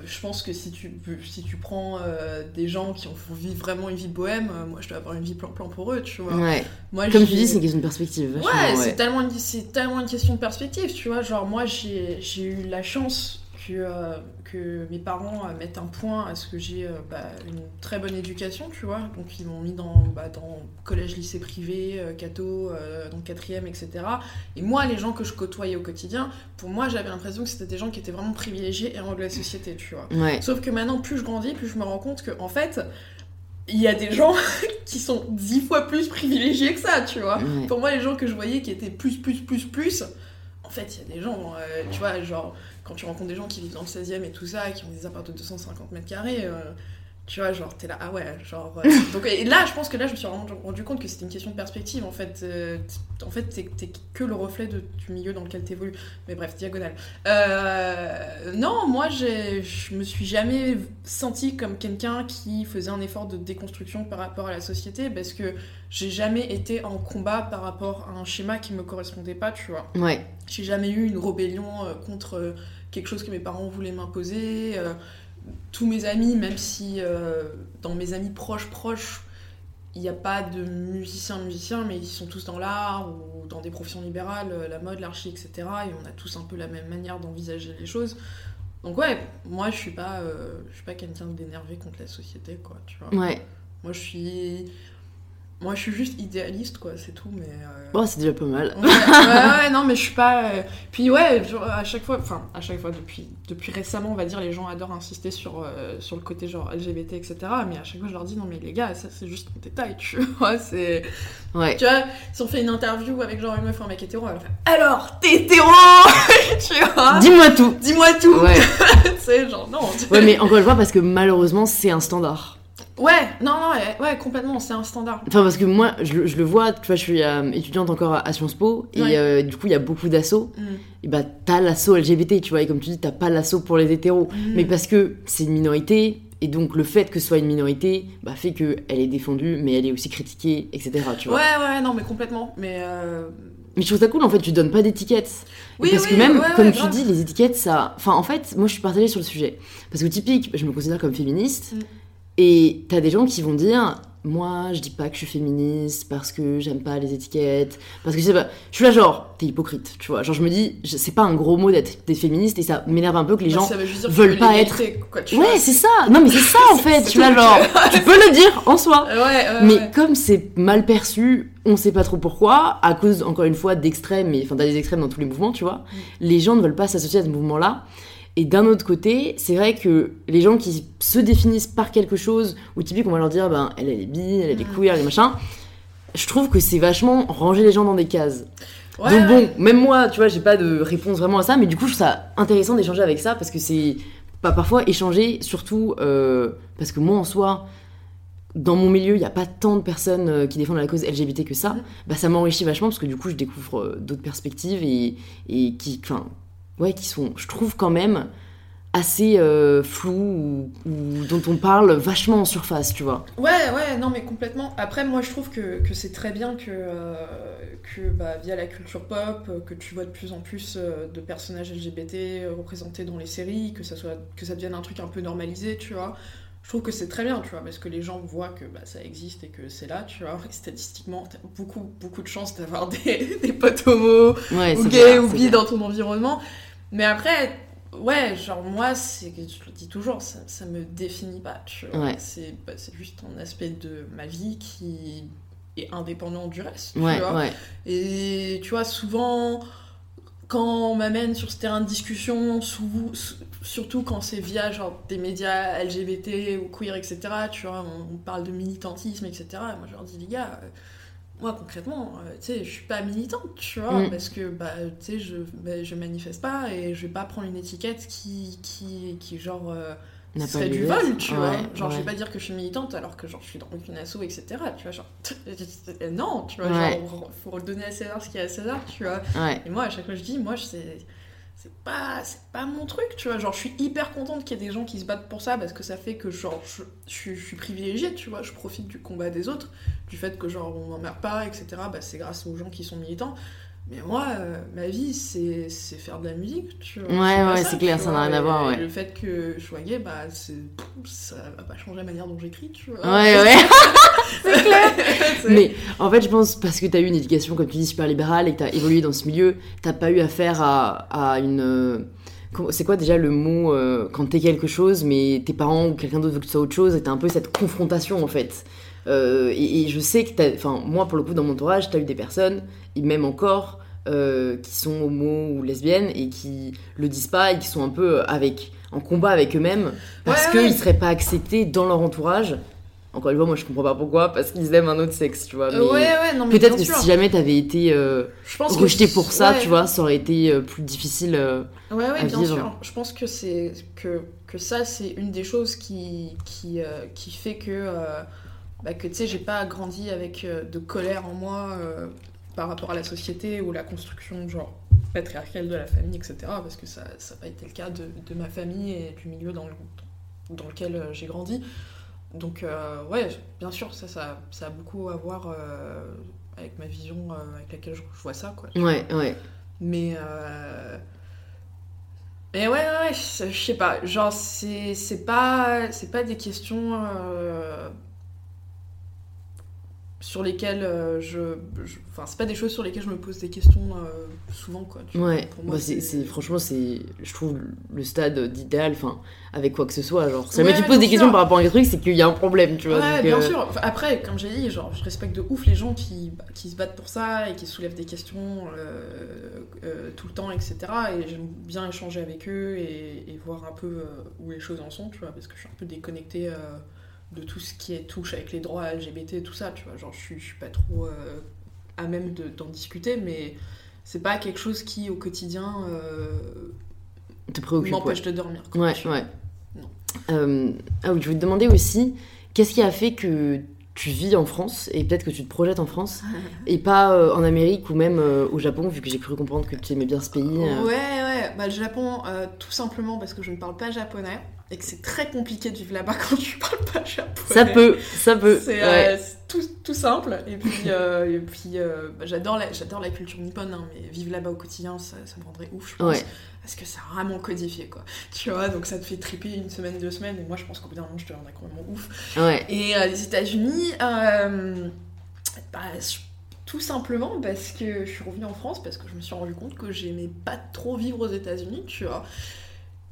Speaker 2: je pense que si tu, si tu prends euh, des gens qui ont vivre vraiment une vie bohème, euh, moi je dois avoir une vie plan-plan pour eux, tu vois.
Speaker 1: ouais
Speaker 2: Moi,
Speaker 1: comme tu dis c'est une question de perspective
Speaker 2: Ouais,
Speaker 1: vachement,
Speaker 2: c'est tellement, une- c'est tellement une question de perspective, tu vois. Genre, moi, j'ai eu la chance, que, euh, que mes parents euh, mettent un point à ce que j'ai euh, bah, une très bonne éducation, tu vois. Donc ils m'ont mis dans, bah, dans collège, lycée privé, catho, dans quatrième, etc. Et moi, les gens que je côtoyais au quotidien, pour moi, j'avais l'impression que c'était des gens qui étaient vraiment privilégiés et en de la société, tu vois.
Speaker 1: Ouais.
Speaker 2: Sauf que maintenant, plus je grandis, plus je me rends compte que, en fait, il y a des gens [LAUGHS] qui sont dix fois plus privilégiés que ça, tu vois.
Speaker 1: Ouais.
Speaker 2: Pour moi, les gens que je voyais qui étaient plus, plus, plus, plus, en fait, il y a des gens, euh, tu vois, genre, quand tu rencontres des gens qui vivent dans le 16e et tout ça, qui ont des apparts de 250 mètres carrés, euh, tu vois, genre, t'es là, ah ouais, genre. euh, [LAUGHS] donc, et là, je pense que là, je me suis rendu, rendu compte que c'était une question de perspective, en fait. euh, en fait, t'es t'es que le reflet de- du milieu dans lequel t'évolues. Mais bref, diagonale. Euh, non, moi, j'ai- je me suis jamais sentie comme quelqu'un qui faisait un effort de déconstruction par rapport à la société, parce que j'ai jamais été en combat par rapport à un schéma qui me correspondait pas, tu vois.
Speaker 1: Ouais.
Speaker 2: J'ai jamais eu une rébellion euh, contre quelque chose que mes parents voulaient m'imposer. Tous mes amis, même si euh, dans mes amis proches, proches, il n'y a pas de musiciens, musiciens, mais ils sont tous dans l'art ou dans des professions libérales, euh, la mode, l'archi, etc. Et on a tous un peu la même manière d'envisager les choses. Donc ouais, moi je suis pas, euh, je suis pas quelqu'un d'énervé contre la société, quoi, tu vois.
Speaker 1: Ouais.
Speaker 2: Moi je suis, moi je suis juste idéaliste, quoi, c'est tout, mais. euh,
Speaker 1: Bon, c'est déjà pas mal.
Speaker 2: Ouais, ouais, ouais, non, mais je suis pas. euh, Puis ouais, genre, à chaque fois, enfin, à chaque fois, depuis, depuis récemment, on va dire, les gens adorent insister sur, euh, sur le côté genre LGBT, etc. Mais à chaque fois, je leur dis, non, mais les gars, ça, c'est juste un détail, tu vois. C'est.
Speaker 1: Ouais.
Speaker 2: Tu vois, si on fait une interview avec genre une meuf ou un mec hétéro, elle faire Alors, t'es hétéro [LAUGHS] Tu vois
Speaker 1: Dis-moi tout.
Speaker 2: Dis-moi tout
Speaker 1: Ouais. [LAUGHS]
Speaker 2: Sais, genre, non.
Speaker 1: Ouais, mais encore une fois, parce que malheureusement, c'est un standard.
Speaker 2: Ouais, non, non, ouais, ouais, complètement, c'est un standard.
Speaker 1: Enfin, parce que moi, je, le- je le vois, tu vois, je suis euh, étudiante encore à Sciences Po, et
Speaker 2: Ouais.
Speaker 1: euh, du coup, il y a beaucoup d'assauts.
Speaker 2: Mm.
Speaker 1: Et bah, t'as l'assaut LGBT, tu vois, et comme tu dis, t'as pas l'assaut pour les hétéros.
Speaker 2: Mm.
Speaker 1: Mais parce que c'est une minorité, et donc le fait que ce soit une minorité, bah, fait qu'elle est défendue, mais elle est aussi critiquée, etc. Tu vois.
Speaker 2: Ouais, ouais, non, mais complètement. Mais. euh,
Speaker 1: Mais je trouve ça cool, en fait, tu donnes pas d'étiquettes. Et
Speaker 2: Oui,
Speaker 1: parce
Speaker 2: oui,
Speaker 1: que même,
Speaker 2: ouais,
Speaker 1: comme
Speaker 2: ouais,
Speaker 1: tu dis, les étiquettes, ça. Enfin, en fait, moi, je suis partagée sur le sujet. Parce que typique, je me considère comme féministe. Et t'as des gens qui vont dire. Moi, je dis pas que je suis féministe parce que j'aime pas les étiquettes. Parce que je sais pas. Je suis là, genre, t'es hypocrite, tu vois. Genre, je me dis, c'est pas un gros mot d'être féministe et ça m'énerve un peu que les
Speaker 2: bah,
Speaker 1: gens.
Speaker 2: ça veut juste dire
Speaker 1: veulent pas
Speaker 2: l'égalité, quoi, tu vois.
Speaker 1: Ouais, c'est ça. Non, mais c'est ça, en [LAUGHS] fait. Tu vois, genre, tu peux le dire en soi.
Speaker 2: Ouais, ouais,
Speaker 1: Mais
Speaker 2: ouais.
Speaker 1: comme c'est mal perçu, on sait pas trop pourquoi, à cause, encore une fois, d'extrêmes, et enfin, t'as des extrêmes dans tous les mouvements, tu vois.
Speaker 2: Mm.
Speaker 1: Les gens ne veulent pas s'associer à ce mouvement-là. Et d'un autre côté, c'est vrai que les gens qui se définissent par quelque chose, ou typique, on va leur dire, ben, elle, elle est bi, elle, elle est queer, elle est machin. Je trouve que c'est vachement ranger les gens dans des cases.
Speaker 2: Ouais,
Speaker 1: Donc bon,
Speaker 2: ouais.
Speaker 1: même moi, tu vois, j'ai pas de réponse vraiment à ça, mais du coup, je trouve ça intéressant d'échanger avec ça parce que c'est pas parfois échanger, surtout euh, parce que moi en soi, dans mon milieu, il n'y a pas tant de personnes euh, qui défendent la cause LGBT que ça. Bah ça m'enrichit vachement parce que du coup, je découvre euh, d'autres perspectives et, et qui, enfin, ouais, qui sont, je trouve quand même assez euh, floues ou, ou dont on parle vachement en surface, tu vois.
Speaker 2: Ouais, ouais, non, mais complètement. Après, moi, je trouve que, que c'est très bien que, euh, que bah, via la culture pop, euh, que tu vois de plus en plus euh, de personnages LGBT représentés dans les séries, que ça, soit, que ça devienne un truc un peu normalisé, tu vois. Je trouve que c'est très bien, tu vois, parce que les gens voient que bah, ça existe et que c'est là, tu vois. Et statistiquement, t'as beaucoup, beaucoup de chances d'avoir [LAUGHS] des, des potes homos
Speaker 1: Ouais,
Speaker 2: ou
Speaker 1: c'est
Speaker 2: gay
Speaker 1: clair,
Speaker 2: ou bi dans ton environnement. Mais après, ouais, genre moi, c'est, je le dis toujours, ça, ça me définit pas. Tu vois.
Speaker 1: Ouais.
Speaker 2: C'est, bah, c'est juste un aspect de ma vie qui est indépendant du reste.
Speaker 1: Ouais,
Speaker 2: tu vois.
Speaker 1: ouais.
Speaker 2: Et tu vois, souvent, quand on m'amène sur ce terrain de discussion, surtout quand c'est via genre, des médias LGBT ou queer, etc., tu vois, on, on parle de militantisme, etc., moi je leur dis, les gars, euh, moi concrètement, euh, tu sais, je suis pas militante, tu vois,
Speaker 1: Mm.
Speaker 2: parce que, bah, tu sais, je, bah, je manifeste pas et je vais pas prendre une étiquette qui, qui, qui genre... euh, serait du vol, tu
Speaker 1: Ouais,
Speaker 2: vois. Genre, je vais pas dire que je suis militante alors que genre je suis dans une asso, etc. Tu vois, genre, [LAUGHS] non, tu vois,
Speaker 1: Ouais.
Speaker 2: genre, faut redonner à César ce qui est à César, tu vois. Et moi, à chaque fois, je dis, moi, je- c'est c'est pas, pas mon truc, tu vois. Genre, je suis hyper contente qu'il y ait des gens qui se battent pour ça parce que ça fait que, genre, je, je suis- je suis privilégiée, tu vois. Je profite du combat des autres, du fait que, genre, on m'emmerde pas, etc. Bah, c'est grâce aux gens qui sont militants. Mais moi, euh, ma vie, c'est c'est faire de la musique, tu vois.
Speaker 1: Ouais, ouais, c'est clair, ça n'a rien à voir, ouais.
Speaker 2: Le fait que je sois gay, bah, c'est- ça va pas changer la manière dont j'écris, tu vois.
Speaker 1: Ouais, [LAUGHS] ouais.
Speaker 2: c'est clair. [LAUGHS]
Speaker 1: Mais en fait, je pense parce que t'as eu une éducation, comme tu dis, super libérale et que t'as évolué dans ce milieu, t'as pas eu affaire à, à une. euh, c'est quoi déjà le mot euh, quand t'es quelque chose, mais tes parents ou quelqu'un d'autre veut que tu sois autre chose, et t'as un peu cette confrontation en fait. Euh, et, je sais que enfin moi pour le coup dans mon entourage, t'as eu des personnes, et même encore, euh, qui sont homo ou lesbiennes et qui le disent pas et qui sont un peu avec en combat avec eux-mêmes parce qu'ils seraient pas acceptés dans leur entourage encore une fois, moi je comprends pas pourquoi, parce qu'ils aiment un autre sexe, tu vois.
Speaker 2: Mais ouais, ouais, non, mais
Speaker 1: Peut-être que si jamais t'avais été euh, rejeté pour ça, tu vois, ça aurait été euh, plus difficile. Euh,
Speaker 2: ouais, ouais,
Speaker 1: bien
Speaker 2: sûr. Je pense que, c'est, que, que ça, c'est une des choses qui, qui, qui fait que, bah, que tu sais, j'ai pas grandi avec de colère en moi par rapport à la société ou la construction, genre patriarcale de la famille, etc. Parce que ça n'a pas été le cas de, de, ma famille et du milieu dans, dans lequel j'ai grandi. Donc, euh, ouais, bien sûr, ça, ça, ça, a beaucoup à voir euh, avec ma vision euh, avec laquelle je, vois ça, quoi.
Speaker 1: Ouais, ouais.
Speaker 2: Mais. Mais ouais, ouais, je sais pas. Genre, c'est pas, pas des questions sur lesquelles euh, je, Enfin, c'est pas des choses sur lesquelles je me pose des questions euh, souvent, quoi.
Speaker 1: ouais, pour moi, bah, c'est, franchement, c'est, je trouve, le stade d'idéal, enfin, avec quoi que ce soit. Genre, si tu poses des questions par rapport à un truc, c'est qu'il y a un problème, tu vois.
Speaker 2: Ouais, bien euh, sûr. Après, comme j'ai dit, genre, je respecte de ouf les gens qui, qui se battent pour ça et qui soulèvent des questions tout le temps, etc. Et j'aime bien échanger avec eux et, et voir un peu où les choses en sont, tu vois, parce que je suis un peu déconnectée de tout ce qui est touche avec les droits LGBT et tout ça, tu vois. Genre, je suis, je suis pas trop euh, à même d'en discuter, mais c'est pas quelque chose qui, au quotidien, euh,
Speaker 1: te préoccupe.
Speaker 2: M'empêche de dormir.
Speaker 1: ouais, ouais. Euh, ah oui, je voulais te demander aussi, qu'est-ce qui a fait que tu vis en France et peut-être que tu te projettes en France [LAUGHS] et pas en Amérique ou même au Japon, vu que j'ai cru comprendre que tu aimais bien ce pays
Speaker 2: Ouais, ouais, bah, le Japon, tout simplement parce que je ne parle pas japonais et que c'est très compliqué de vivre là-bas [LAUGHS] quand tu parles pas japonais.
Speaker 1: Ça peut, ça peut.
Speaker 2: C'est euh, tout, tout, simple. Et puis, [LAUGHS] euh, et puis euh, bah, j'adore la, culture nippone, hein, mais vivre là-bas au quotidien, ça, ça, me rendrait ouf, je pense. Parce que c'est vraiment codifié, quoi. Tu vois, donc ça te fait triper une semaine, deux semaines, et moi je pense qu'au bout d'un moment, je te rendrais complètement ouf.
Speaker 1: Ouais.
Speaker 2: Et les États-Unis, bah, tout simplement parce que je suis revenue en France, parce que je me suis rendu compte que j'aimais pas trop vivre aux États-Unis, tu vois.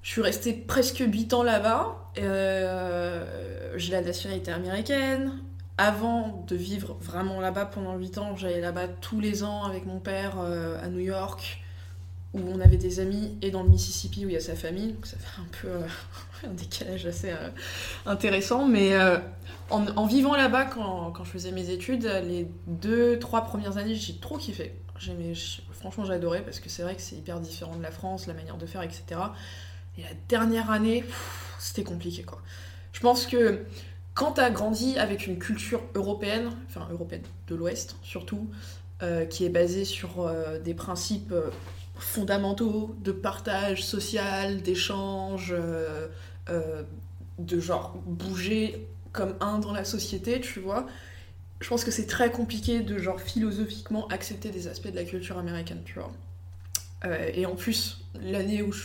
Speaker 2: Je suis restée presque 8 ans là-bas. Euh, j'ai la nationalité américaine. Avant de vivre vraiment là-bas pendant 8 ans, j'allais là-bas tous les ans avec mon père euh, à New York, où on avait des amis, et dans le Mississippi où il y a sa famille. Donc ça fait un peu euh, [LAUGHS] un décalage assez intéressant. Mais en, vivant là-bas, quand, quand, je faisais mes études, les 2-3 premières années, j'ai trop kiffé. Franchement, j'ai adoré parce que c'est vrai que c'est hyper différent de la France, la manière de faire, etc. Et la dernière année, c'était compliqué quoi. Je pense que quand tu as grandi avec une culture européenne, enfin européenne de l'Ouest surtout, euh, qui est basée sur euh, des principes euh, fondamentaux de partage social, d'échange, de genre bouger comme un dans la société, tu vois. Je pense que c'est très compliqué de genre philosophiquement accepter des aspects de la culture américaine, tu. Euh, et en plus, l'année où je,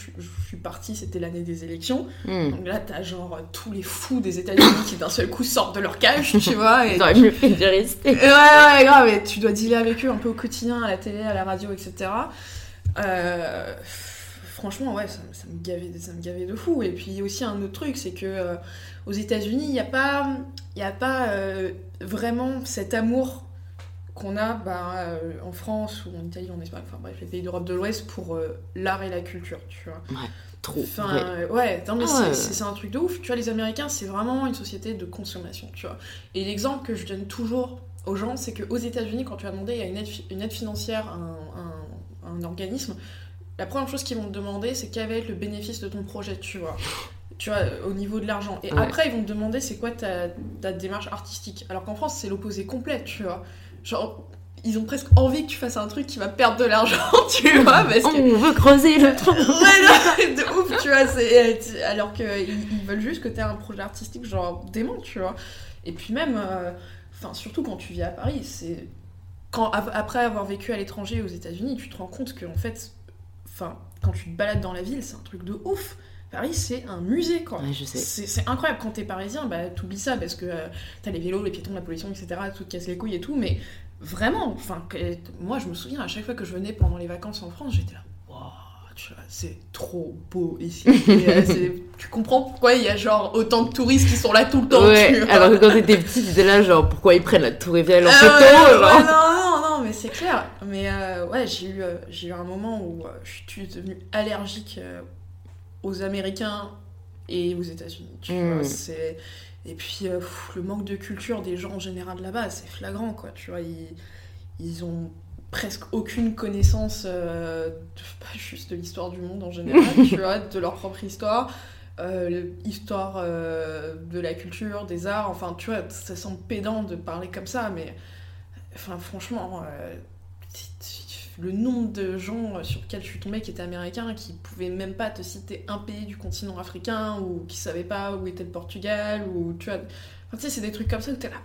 Speaker 2: suis partie, c'était l'année des élections. Hmm. Donc là, t'as genre tous les fous des États-Unis qui d'un seul coup sortent de leur cage, tu [LAUGHS] vois.
Speaker 1: Et Ils mieux fait de rester.
Speaker 2: Ouais, ouais, grave. Et tu dois dealer avec eux un peu au quotidien, à la télé, à la radio, etc. Euh, franchement, ouais, ça, me gavait, ça me gavait de fou. Et puis aussi un autre truc, c'est que euh, aux États-Unis, il n'y a pas, y a pas vraiment cet amour qu'on a bah, euh, en France ou en Italie, en Espagne, enfin bref, les pays d'Europe de l'Ouest pour euh, l'art et la culture, tu vois.
Speaker 1: Ouais, trop.
Speaker 2: Enfin, euh, ouais, non, mais ah c'est un truc de ouf. Tu vois, les Américains, c'est vraiment une société de consommation, tu vois. Et l'exemple que je donne toujours aux gens, c'est qu'aux États-Unis, quand tu as demandé il y a une aide, une aide financière un, un, organisme, la première chose qu'ils vont te demander, c'est quel va être le bénéfice de ton projet, tu vois tu vois, au niveau de l'argent. Et après, ils vont te demander c'est quoi ta, ta démarche artistique. Alors qu'en France, c'est l'opposé complet, tu vois. Genre, ils ont presque envie que tu fasses un truc qui va perdre de l'argent, [LAUGHS] tu vois, parce que...
Speaker 1: On veut creuser le trou [LAUGHS]
Speaker 2: Ouais, de ouf, tu vois, c'est... Alors qu'ils ils veulent juste que tu aies un projet artistique, genre, dément, tu vois. Et puis même, euh, enfin, surtout quand tu vis à Paris, c'est... Quand, après avoir vécu à l'étranger aux États-Unis, tu te rends compte que, en fait, enfin, quand tu te balades dans la ville, c'est un truc de ouf. Paris, c'est un musée, quoi. C'est incroyable. Quand t'es parisien, bah, t'oublies ça parce que euh, t'as les vélos, les piétons, la pollution, etc. Tout te casse les couilles et tout. Mais vraiment, enfin, moi, je me souviens à chaque fois que je venais pendant les vacances en France, j'étais là, vois, c'est trop beau ici. Et, euh, [LAUGHS] tu comprends pourquoi il y a genre autant de touristes qui sont là tout le temps.
Speaker 1: Ouais,
Speaker 2: tu
Speaker 1: alors que quand t'étais petit, t'étais là, genre, pourquoi ils prennent la Tour Eiffel en
Speaker 2: Ah
Speaker 1: photo
Speaker 2: ouais, ouais, non, non, non, mais c'est clair. Mais euh, ouais, j'ai eu, euh, j'ai eu un moment où je suis devenue allergique aux Américains et aux États-Unis. Tu
Speaker 1: Mm.
Speaker 2: vois, c'est et puis euh, pff, le manque de culture des gens en général là-bas, c'est flagrant quoi. Tu vois, ils, ils ont presque aucune connaissance euh, de- [LAUGHS] pas juste de l'histoire du monde en général, [LAUGHS] tu vois, de leur propre histoire. euh, l'histoire euh, de la culture, des arts, enfin tu vois, ça semble pédant de parler comme ça, mais enfin franchement, le nombre de gens sur lesquels je suis tombée qui étaient américains, qui pouvaient même pas te citer un pays du continent africain, ou qui savaient pas où était le Portugal, ou tu vois, enfin, tu sais, c'est des trucs comme ça où t'es là.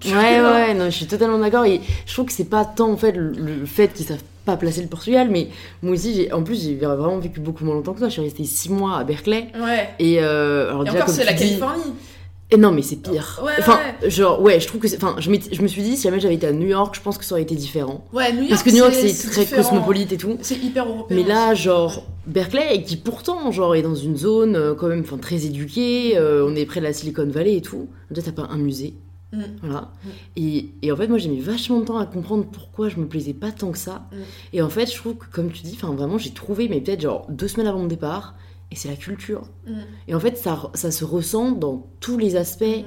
Speaker 2: tu
Speaker 1: Ouais,
Speaker 2: vois.
Speaker 1: ouais, non, je suis totalement d'accord. Et je trouve que c'est pas tant en fait le, le fait qu'ils savent pas placer le Portugal, mais moi aussi, j'ai, en plus, j'ai vraiment vécu beaucoup moins longtemps que toi. Je suis restée 6 mois à Berkeley.
Speaker 2: Ouais.
Speaker 1: Et, euh, alors
Speaker 2: Et
Speaker 1: déjà,
Speaker 2: encore, c'est la
Speaker 1: dis-
Speaker 2: Californie.
Speaker 1: Et non, mais c'est pire.
Speaker 2: Ouais,
Speaker 1: enfin,
Speaker 2: ouais.
Speaker 1: genre, ouais, je trouve que c'est. Enfin, je, je me suis dit, si jamais j'avais été à New York, je pense que ça aurait été différent.
Speaker 2: Ouais, New York.
Speaker 1: Parce que New York, c'est très
Speaker 2: différent.
Speaker 1: cosmopolite et tout.
Speaker 2: C'est hyper européen.
Speaker 1: Mais là, genre, Berkeley, qui pourtant, genre, est dans une zone euh, quand même enfin, très éduquée, euh, on est près de la Silicon Valley et tout. Déjà, t'as pas un musée.
Speaker 2: Mm.
Speaker 1: Voilà.
Speaker 2: Mm.
Speaker 1: Et, et en fait, moi, j'ai mis vachement de temps à comprendre pourquoi je me plaisais pas tant que ça.
Speaker 2: Mm.
Speaker 1: Et en fait, je trouve que, comme tu dis, enfin, vraiment, j'ai trouvé, mais peut-être genre deux semaines avant mon départ, et c'est la culture.
Speaker 2: Mm.
Speaker 1: Et en fait, ça, ça se ressent dans tous les aspects
Speaker 2: Mm.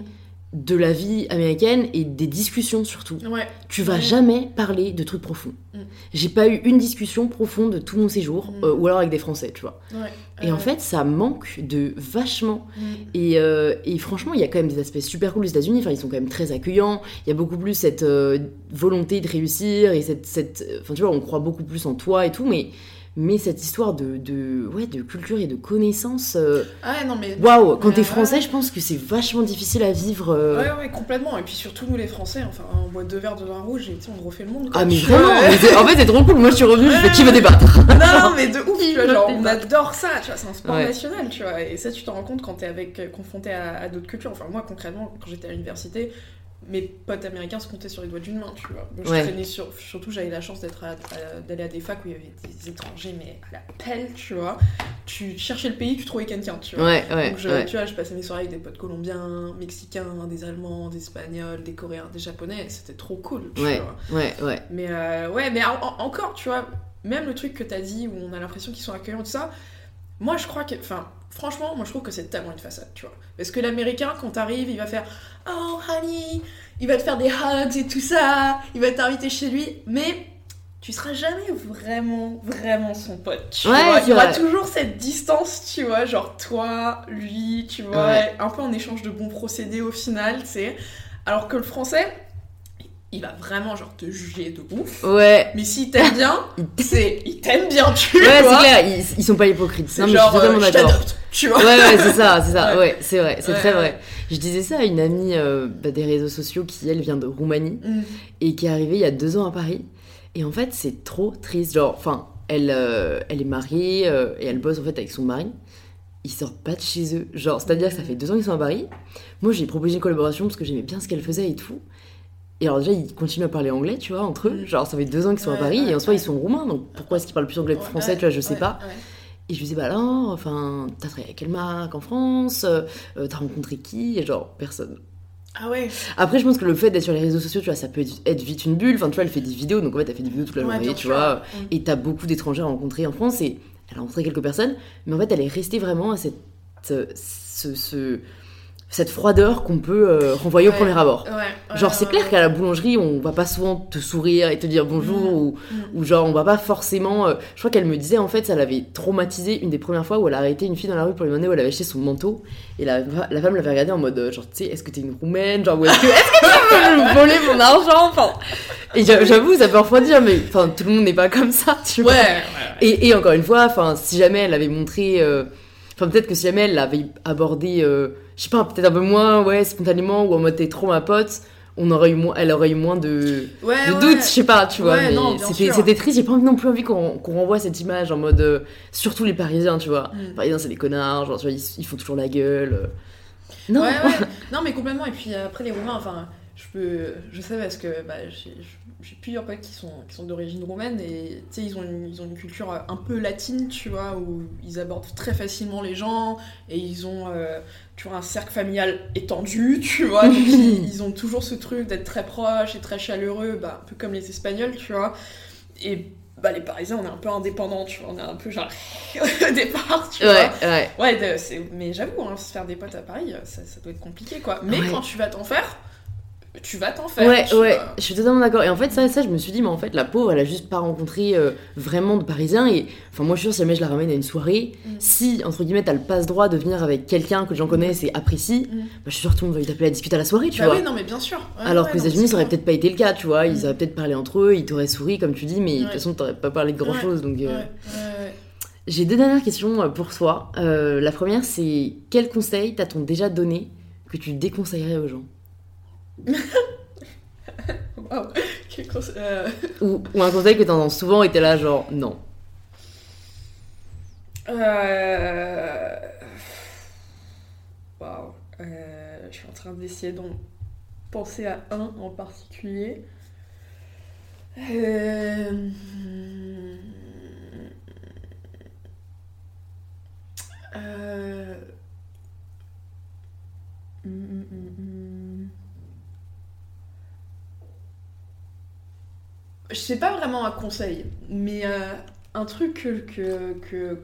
Speaker 1: de la vie américaine et des discussions surtout.
Speaker 2: Ouais.
Speaker 1: Tu vas
Speaker 2: Ouais.
Speaker 1: jamais parler de trucs profonds.
Speaker 2: Mm.
Speaker 1: J'ai pas eu une discussion profonde de tout mon séjour,
Speaker 2: Mm.
Speaker 1: euh, ou alors avec des Français, tu vois.
Speaker 2: Ouais.
Speaker 1: Et en fait, ça manque de vachement.
Speaker 2: mm.
Speaker 1: Et, euh, et franchement, il y a quand même des aspects super cool aux États-Unis. Enfin, ils sont quand même très accueillants. Il y a beaucoup plus cette euh, volonté de réussir et cette, cette, enfin, tu vois, on croit beaucoup plus en toi et tout. Mais, mais cette histoire de, de, ouais, de culture et de connaissances. euh,
Speaker 2: Ah ouais, non, mais.
Speaker 1: Waouh, quand
Speaker 2: Ouais,
Speaker 1: t'es
Speaker 2: ouais.
Speaker 1: français, je pense que c'est vachement difficile à vivre. euh.
Speaker 2: Ouais, ouais, complètement. Et puis surtout, nous les Français, enfin, on boit deux verres de vin rouge et tu sais, on refait le monde. quoi.
Speaker 1: Ah, mais vraiment, en fait, c'est trop cool. Moi, je suis revenue, je fais qui veut débattre?
Speaker 2: Non, non, mais de ouf, tu vois, [LAUGHS] genre, on adore ça, tu vois, c'est un sport national, tu vois, et ça, tu t'en rends compte quand t'es avec, euh, confronté à, à d'autres cultures. Enfin, moi, concrètement, quand j'étais à l'université, mes potes américains se comptaient sur les doigts d'une main, tu vois. Moi, je
Speaker 1: Ouais.
Speaker 2: traînais sur, surtout, j'avais la chance d'être d'aller à des facs où il y avait des étrangers, mais à la pelle, tu vois. Tu cherchais le pays, tu trouvais quelqu'un, tu vois.
Speaker 1: Ouais, ouais.
Speaker 2: Donc, je, tu vois, je passais mes soirées avec des potes colombiens, mexicains, des allemands, des espagnols, des coréens, des japonais, c'était trop cool, tu
Speaker 1: Ouais,
Speaker 2: vois.
Speaker 1: ouais, ouais.
Speaker 2: Mais euh, ouais, mais en- en- encore, tu vois, même le truc que t'as dit où on a l'impression qu'ils sont accueillants, tout ça, moi je crois que, enfin, franchement, moi je trouve que c'est tellement une façade, tu vois. Parce que l'américain, quand t'arrives, il va faire Oh honey, il va te faire des hugs et tout ça, il va t'inviter chez lui, mais tu seras jamais vraiment, vraiment son pote, tu
Speaker 1: Ouais,
Speaker 2: vois. Il y aura toujours cette distance, tu vois, genre toi, lui, tu vois,
Speaker 1: Ouais.
Speaker 2: un peu en échange de bons procédés au final, tu sais. Alors que le français, il va vraiment genre te juger de ouf.
Speaker 1: Ouais.
Speaker 2: Mais s'il t'aime bien, [LAUGHS] c'est il t'aime bien, tu
Speaker 1: Ouais,
Speaker 2: vois.
Speaker 1: c'est clair, ils, ils sont pas hypocrites.
Speaker 2: C'est
Speaker 1: Non, mais je
Speaker 2: genre,
Speaker 1: suis totalement
Speaker 2: euh, je
Speaker 1: d'accord.
Speaker 2: tu vois.
Speaker 1: Ouais, ouais, c'est ça, c'est ça.
Speaker 2: Ouais.
Speaker 1: Ouais, c'est vrai, c'est
Speaker 2: Ouais,
Speaker 1: très
Speaker 2: ouais.
Speaker 1: vrai. Je disais ça à une amie euh, bah, des réseaux sociaux qui, elle, vient de Roumanie
Speaker 2: Mm.
Speaker 1: et qui est arrivée il y a deux ans à Paris. Et en fait, c'est trop triste. Genre, enfin, elle, euh, elle est mariée euh, et elle bosse en fait avec son mari. Ils sortent pas de chez eux. Genre, c'est-à-dire que ça fait deux ans qu'ils sont à Paris. Moi, j'ai proposé une collaboration parce que j'aimais bien ce qu'elle faisait et tout. Et alors, déjà, ils continuent à parler anglais, tu vois, entre eux.
Speaker 2: Mm.
Speaker 1: Genre, ça fait deux ans qu'ils sont à Paris
Speaker 2: ouais,
Speaker 1: et en soi,
Speaker 2: ouais.
Speaker 1: ils sont roumains. Donc, pourquoi est-ce qu'ils parlent plus anglais que français, tu vois, je sais pas. Et je lui disais, bah non, enfin, t'as travaillé avec quelle marque en France Euh, euh, T'as rencontré qui Et genre, personne.
Speaker 2: Ah ouais.
Speaker 1: Après, je pense que le fait d'être sur les réseaux sociaux, tu vois, ça peut être vite une bulle. Enfin, tu vois, elle fait des vidéos, donc en fait, elle fait des vidéos toute la journée, tu
Speaker 2: sûr.
Speaker 1: vois.
Speaker 2: Mm.
Speaker 1: Et t'as beaucoup d'étrangers à rencontrer en France et elle a rencontré quelques personnes, mais en fait, elle est restée vraiment à cette, euh, ce, ce- cette froideur qu'on peut euh, renvoyer au premier abord.
Speaker 2: Ouais,
Speaker 1: Genre, c'est clair
Speaker 2: ouais.
Speaker 1: qu'à la boulangerie, on va pas souvent te sourire et te dire bonjour,
Speaker 2: Mm.
Speaker 1: ou,
Speaker 2: Mm.
Speaker 1: ou genre, on va pas forcément. euh, je crois qu'elle me disait, en fait, ça l'avait traumatisé une des premières fois où elle a arrêté une fille dans la rue pour lui demander où elle avait acheté son manteau. Et la, la femme l'avait regardé en mode, euh, genre, tu sais, est-ce que t'es une roumaine? Genre, est-ce que, tu veux me voler mon argent? Enfin. Et j'a- j'avoue, ça peut refroidir, mais enfin, tout le monde n'est pas comme ça, tu vois. Et, et encore une fois, enfin, si jamais elle avait montré, enfin peut-être que si jamais elle l'avait abordé, je sais pas, peut-être un peu moins, ouais, spontanément ou en mode t'es trop ma pote, on aurait eu moins, elle aurait eu moins de,
Speaker 2: Ouais,
Speaker 1: de
Speaker 2: ouais.
Speaker 1: doutes, je sais pas, tu vois.
Speaker 2: Ouais,
Speaker 1: mais c'était, triste. J'ai pas non plus envie qu'on, qu'on renvoie cette image en mode, euh, surtout les Parisiens, tu vois.
Speaker 2: Mm.
Speaker 1: Les Parisiens c'est des connards, genre tu vois, ils, ils font toujours la gueule. euh. Non.
Speaker 2: Ouais, ouais. [LAUGHS] Non, mais complètement. Et puis après, les Roumains, enfin, je peux je sais parce que bah, j'ai j'ai plusieurs potes qui sont, qui sont d'origine roumaine et tu sais, ils ont, une, ils ont une culture un peu latine, tu vois, où ils abordent très facilement les gens et ils ont euh, tu vois, un cercle familial étendu, tu vois. [LAUGHS] donc ils, ils ont toujours ce truc d'être très proches et très chaleureux, bah, un peu comme les Espagnols, tu vois. Et bah, les Parisiens, on est un peu indépendants, tu vois, on est un peu genre [LAUGHS] au départ, tu
Speaker 1: Ouais,
Speaker 2: vois.
Speaker 1: ouais.
Speaker 2: Ouais, mais j'avoue, hein, se faire des potes à Paris, ça, ça doit être compliqué, quoi. Mais
Speaker 1: Ouais.
Speaker 2: quand tu vas t'en faire, tu vas t'en faire.
Speaker 1: Ouais, ouais, je suis totalement d'accord. Et en fait, ça, ça, je me suis dit, mais en fait, la pauvre, elle a juste pas rencontré euh, vraiment de Parisiens. Et enfin, moi, je suis sûre, si jamais je la ramène à une soirée,
Speaker 2: Mm.
Speaker 1: si, entre guillemets, t'as le passe-droit de venir avec quelqu'un que j'en connaisse et apprécie,
Speaker 2: Mm.
Speaker 1: bah, je suis sûre que tout le monde va lui taper la discute à la soirée, tu
Speaker 2: bah
Speaker 1: vois.
Speaker 2: oui, non, mais bien sûr. Ouais,
Speaker 1: Alors
Speaker 2: ouais,
Speaker 1: que les États-Unis, ça aurait peut-être pas été le cas, tu vois. Ils
Speaker 2: Mm.
Speaker 1: auraient peut-être parlé entre eux, ils t'auraient souri, comme tu dis, mais de toute façon, t'aurais pas parlé de grand chose. Donc, euh,
Speaker 2: Ouais, ouais, ouais.
Speaker 1: j'ai deux dernières questions euh, pour toi. Euh, la première, c'est quel conseil t'as-t-on déjà donné que tu déconseillerais aux gens?
Speaker 2: Waouh, quel conse- euh,
Speaker 1: ou, ou un conseil que t'entends souvent et t'es là, genre, non.
Speaker 2: euh, Waouh. Euh, Je suis en train d'essayer d'en penser à un en particulier. Euh, euh, hum, hum, hum, Je sais pas vraiment un conseil, mais euh, un truc que, que, que,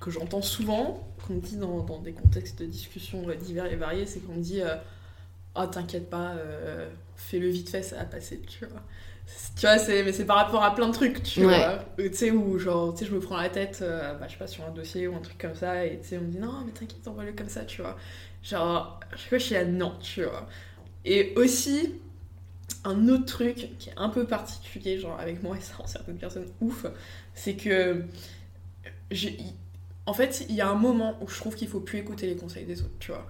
Speaker 2: que j'entends souvent, qu'on me dit dans, dans des contextes de discussion euh, divers et variés, c'est qu'on me dit euh, Ah, t'inquiète pas, euh, fais-le vite fait, ça va passer, tu vois. Tu vois, mais c'est par rapport à plein de trucs, tu
Speaker 1: Ouais.
Speaker 2: vois. Tu sais, où genre, tu sais, je me prends la tête, bah, je sais pas, sur un dossier ou un truc comme ça, et tu sais, on me dit Non, mais t'inquiète, envoie-le comme ça, tu vois. Genre, je sais pas, je suis là, non, tu vois. Et aussi, un autre truc qui est un peu particulier, genre avec moi et ça [LAUGHS] certaines personnes ouf, c'est que j'ai- en fait, il y a un moment où je trouve qu'il faut plus écouter les conseils des autres, tu vois.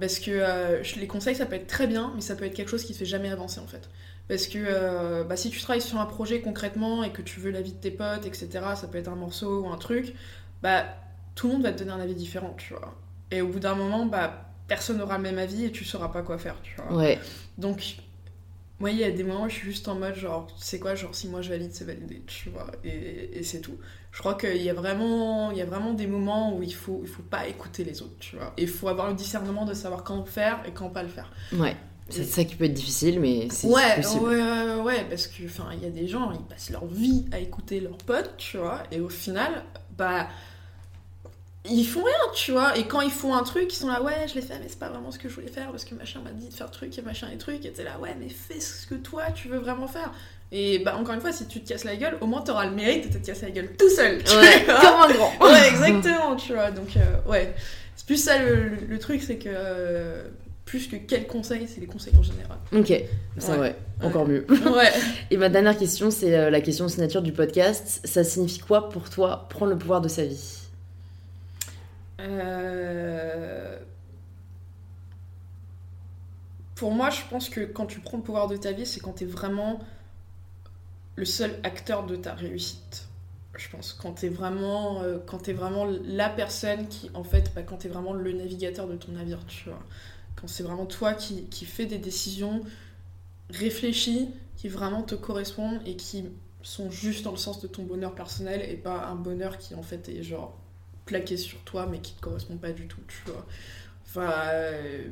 Speaker 2: Parce que euh, les conseils, ça peut être très bien, mais ça peut être quelque chose qui te fait jamais avancer, en fait. Parce que euh, bah, si tu travailles sur un projet concrètement et que tu veux l'avis de tes potes, etc., ça peut être un morceau ou un truc, bah, tout le monde va te donner un avis différent, tu vois. Et au bout d'un moment, bah, personne n'aura le même avis et tu sauras pas quoi faire, tu vois.
Speaker 1: Ouais.
Speaker 2: Donc, moi, il y a des moments où je suis juste en mode, genre, sais quoi, genre, si moi je valide, c'est validé, tu vois, et, et c'est tout. Je crois qu'il y a vraiment, il y a vraiment des moments où il faut, il faut pas écouter les autres, tu vois. Et il faut avoir le discernement de savoir quand le faire et quand pas le faire.
Speaker 1: Ouais. C'est ça qui peut être difficile, mais c'est
Speaker 2: Ouais,
Speaker 1: possible.
Speaker 2: ouais, ouais, ouais, parce que, enfin, il y a des gens, ils passent leur vie à écouter leurs potes, tu vois, et au final, bah, ils font rien, tu vois, et quand ils font un truc, ils sont là, ouais, je l'ai fait, mais c'est pas vraiment ce que je voulais faire, parce que machin m'a dit de faire truc et machin et truc, et t'es là, ouais, mais fais ce que toi, tu veux vraiment faire. Et bah, encore une fois, si tu te casses la gueule, au moins t'auras le mérite de te casser la gueule tout seul, tu
Speaker 1: Ouais,
Speaker 2: vois.
Speaker 1: comme un grand. [LAUGHS]
Speaker 2: Ouais, exactement, tu vois. Donc, euh, ouais. C'est plus ça le, le- le truc, c'est que euh, plus que quel conseil, c'est les conseils en général.
Speaker 1: Ok, ça
Speaker 2: Ouais.
Speaker 1: ouais, encore mieux. [LAUGHS]
Speaker 2: Ouais. [LAUGHS]
Speaker 1: Et ma dernière question, c'est euh, la question signature du podcast. Ça signifie quoi pour toi prendre le pouvoir de sa vie?
Speaker 2: Euh, Pour moi, je pense que quand tu prends le pouvoir de ta vie, c'est quand t'es vraiment le seul acteur de ta réussite. Je pense quand t'es vraiment, euh, vraiment la personne qui, en fait, bah, quand t'es vraiment le navigateur de ton navire, tu vois. Quand c'est vraiment toi qui, qui fais des décisions réfléchies, qui vraiment te correspondent et qui sont juste dans le sens de ton bonheur personnel et pas un bonheur qui, en fait, est genre plaqué sur toi mais qui te correspond pas du tout, tu vois. Enfin, euh,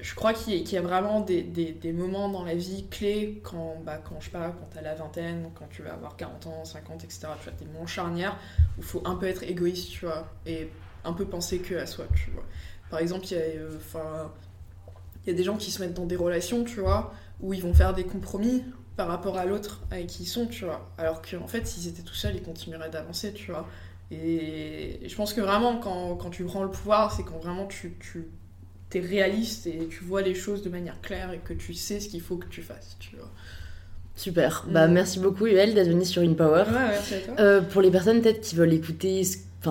Speaker 2: je crois qu'il y, a- vraiment des, des- moments dans la vie clés quand, bah, quand je pas, quand t'as la vingtaine, quand tu vas avoir 40 ans, 50, etc. Tu vois, des moments charnières où il faut un peu être égoïste, tu vois, et un peu penser que à soi, tu vois. Par exemple, il y a, euh, enfin, il y a des gens qui se mettent dans des relations, tu vois, où ils vont faire des compromis par rapport à l'autre avec qui ils sont, tu vois. Alors qu'en fait, s'ils étaient tout seuls, ils continueraient d'avancer, tu vois. Et je pense que vraiment, quand, quand tu prends le pouvoir, c'est quand vraiment tu, tu es réaliste et tu vois les choses de manière claire et que tu sais ce qu'il faut que tu fasses, tu vois.
Speaker 1: Super. Bah
Speaker 2: Mm.
Speaker 1: merci beaucoup Yuel d'être venue sur InPower.
Speaker 2: Ouais, merci à toi.
Speaker 1: Euh, pour les personnes peut-être qui veulent écouter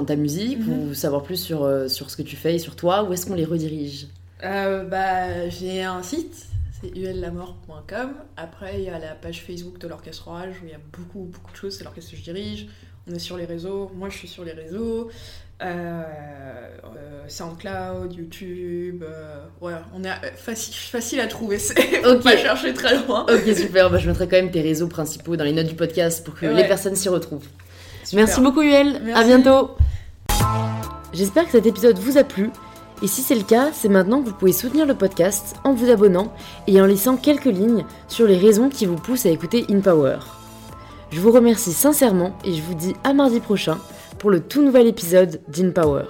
Speaker 1: ta musique
Speaker 2: Mhm.
Speaker 1: ou savoir plus sur, euh, sur ce que tu fais et sur toi, où est-ce qu'on les redirige?
Speaker 2: Euh, bah, j'ai un site, c'est ullamort.com. Après, il y a la page Facebook de l'Orchestre Orage où il y a beaucoup, beaucoup de choses. C'est l'orchestre que je dirige. On est sur les réseaux. Moi, je suis sur les réseaux. Euh, euh, SoundCloud, YouTube, euh, ouais, on est facile, facile à trouver, c'est [LAUGHS] okay. pas chercher très loin.
Speaker 1: Ok, super, bah, je mettrai quand même tes réseaux principaux dans les notes du podcast pour que les personnes s'y retrouvent. Merci beaucoup Yuel, à bientôt. J'espère que cet épisode vous a plu. Et si c'est le cas, c'est maintenant que vous pouvez soutenir le podcast en vous abonnant et en laissant quelques lignes sur les raisons qui vous poussent à écouter InPower. Je vous remercie sincèrement et je vous dis à mardi prochain pour le tout nouvel épisode d'InPower.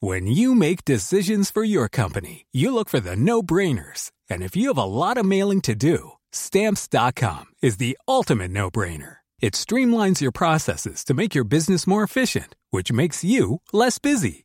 Speaker 3: When you make decisions for your company, you look for the no-brainers. And if you have a lot of mailing to do, stamps.com is the ultimate no-brainer. It streamlines your processes to make your business more efficient, which makes you less busy.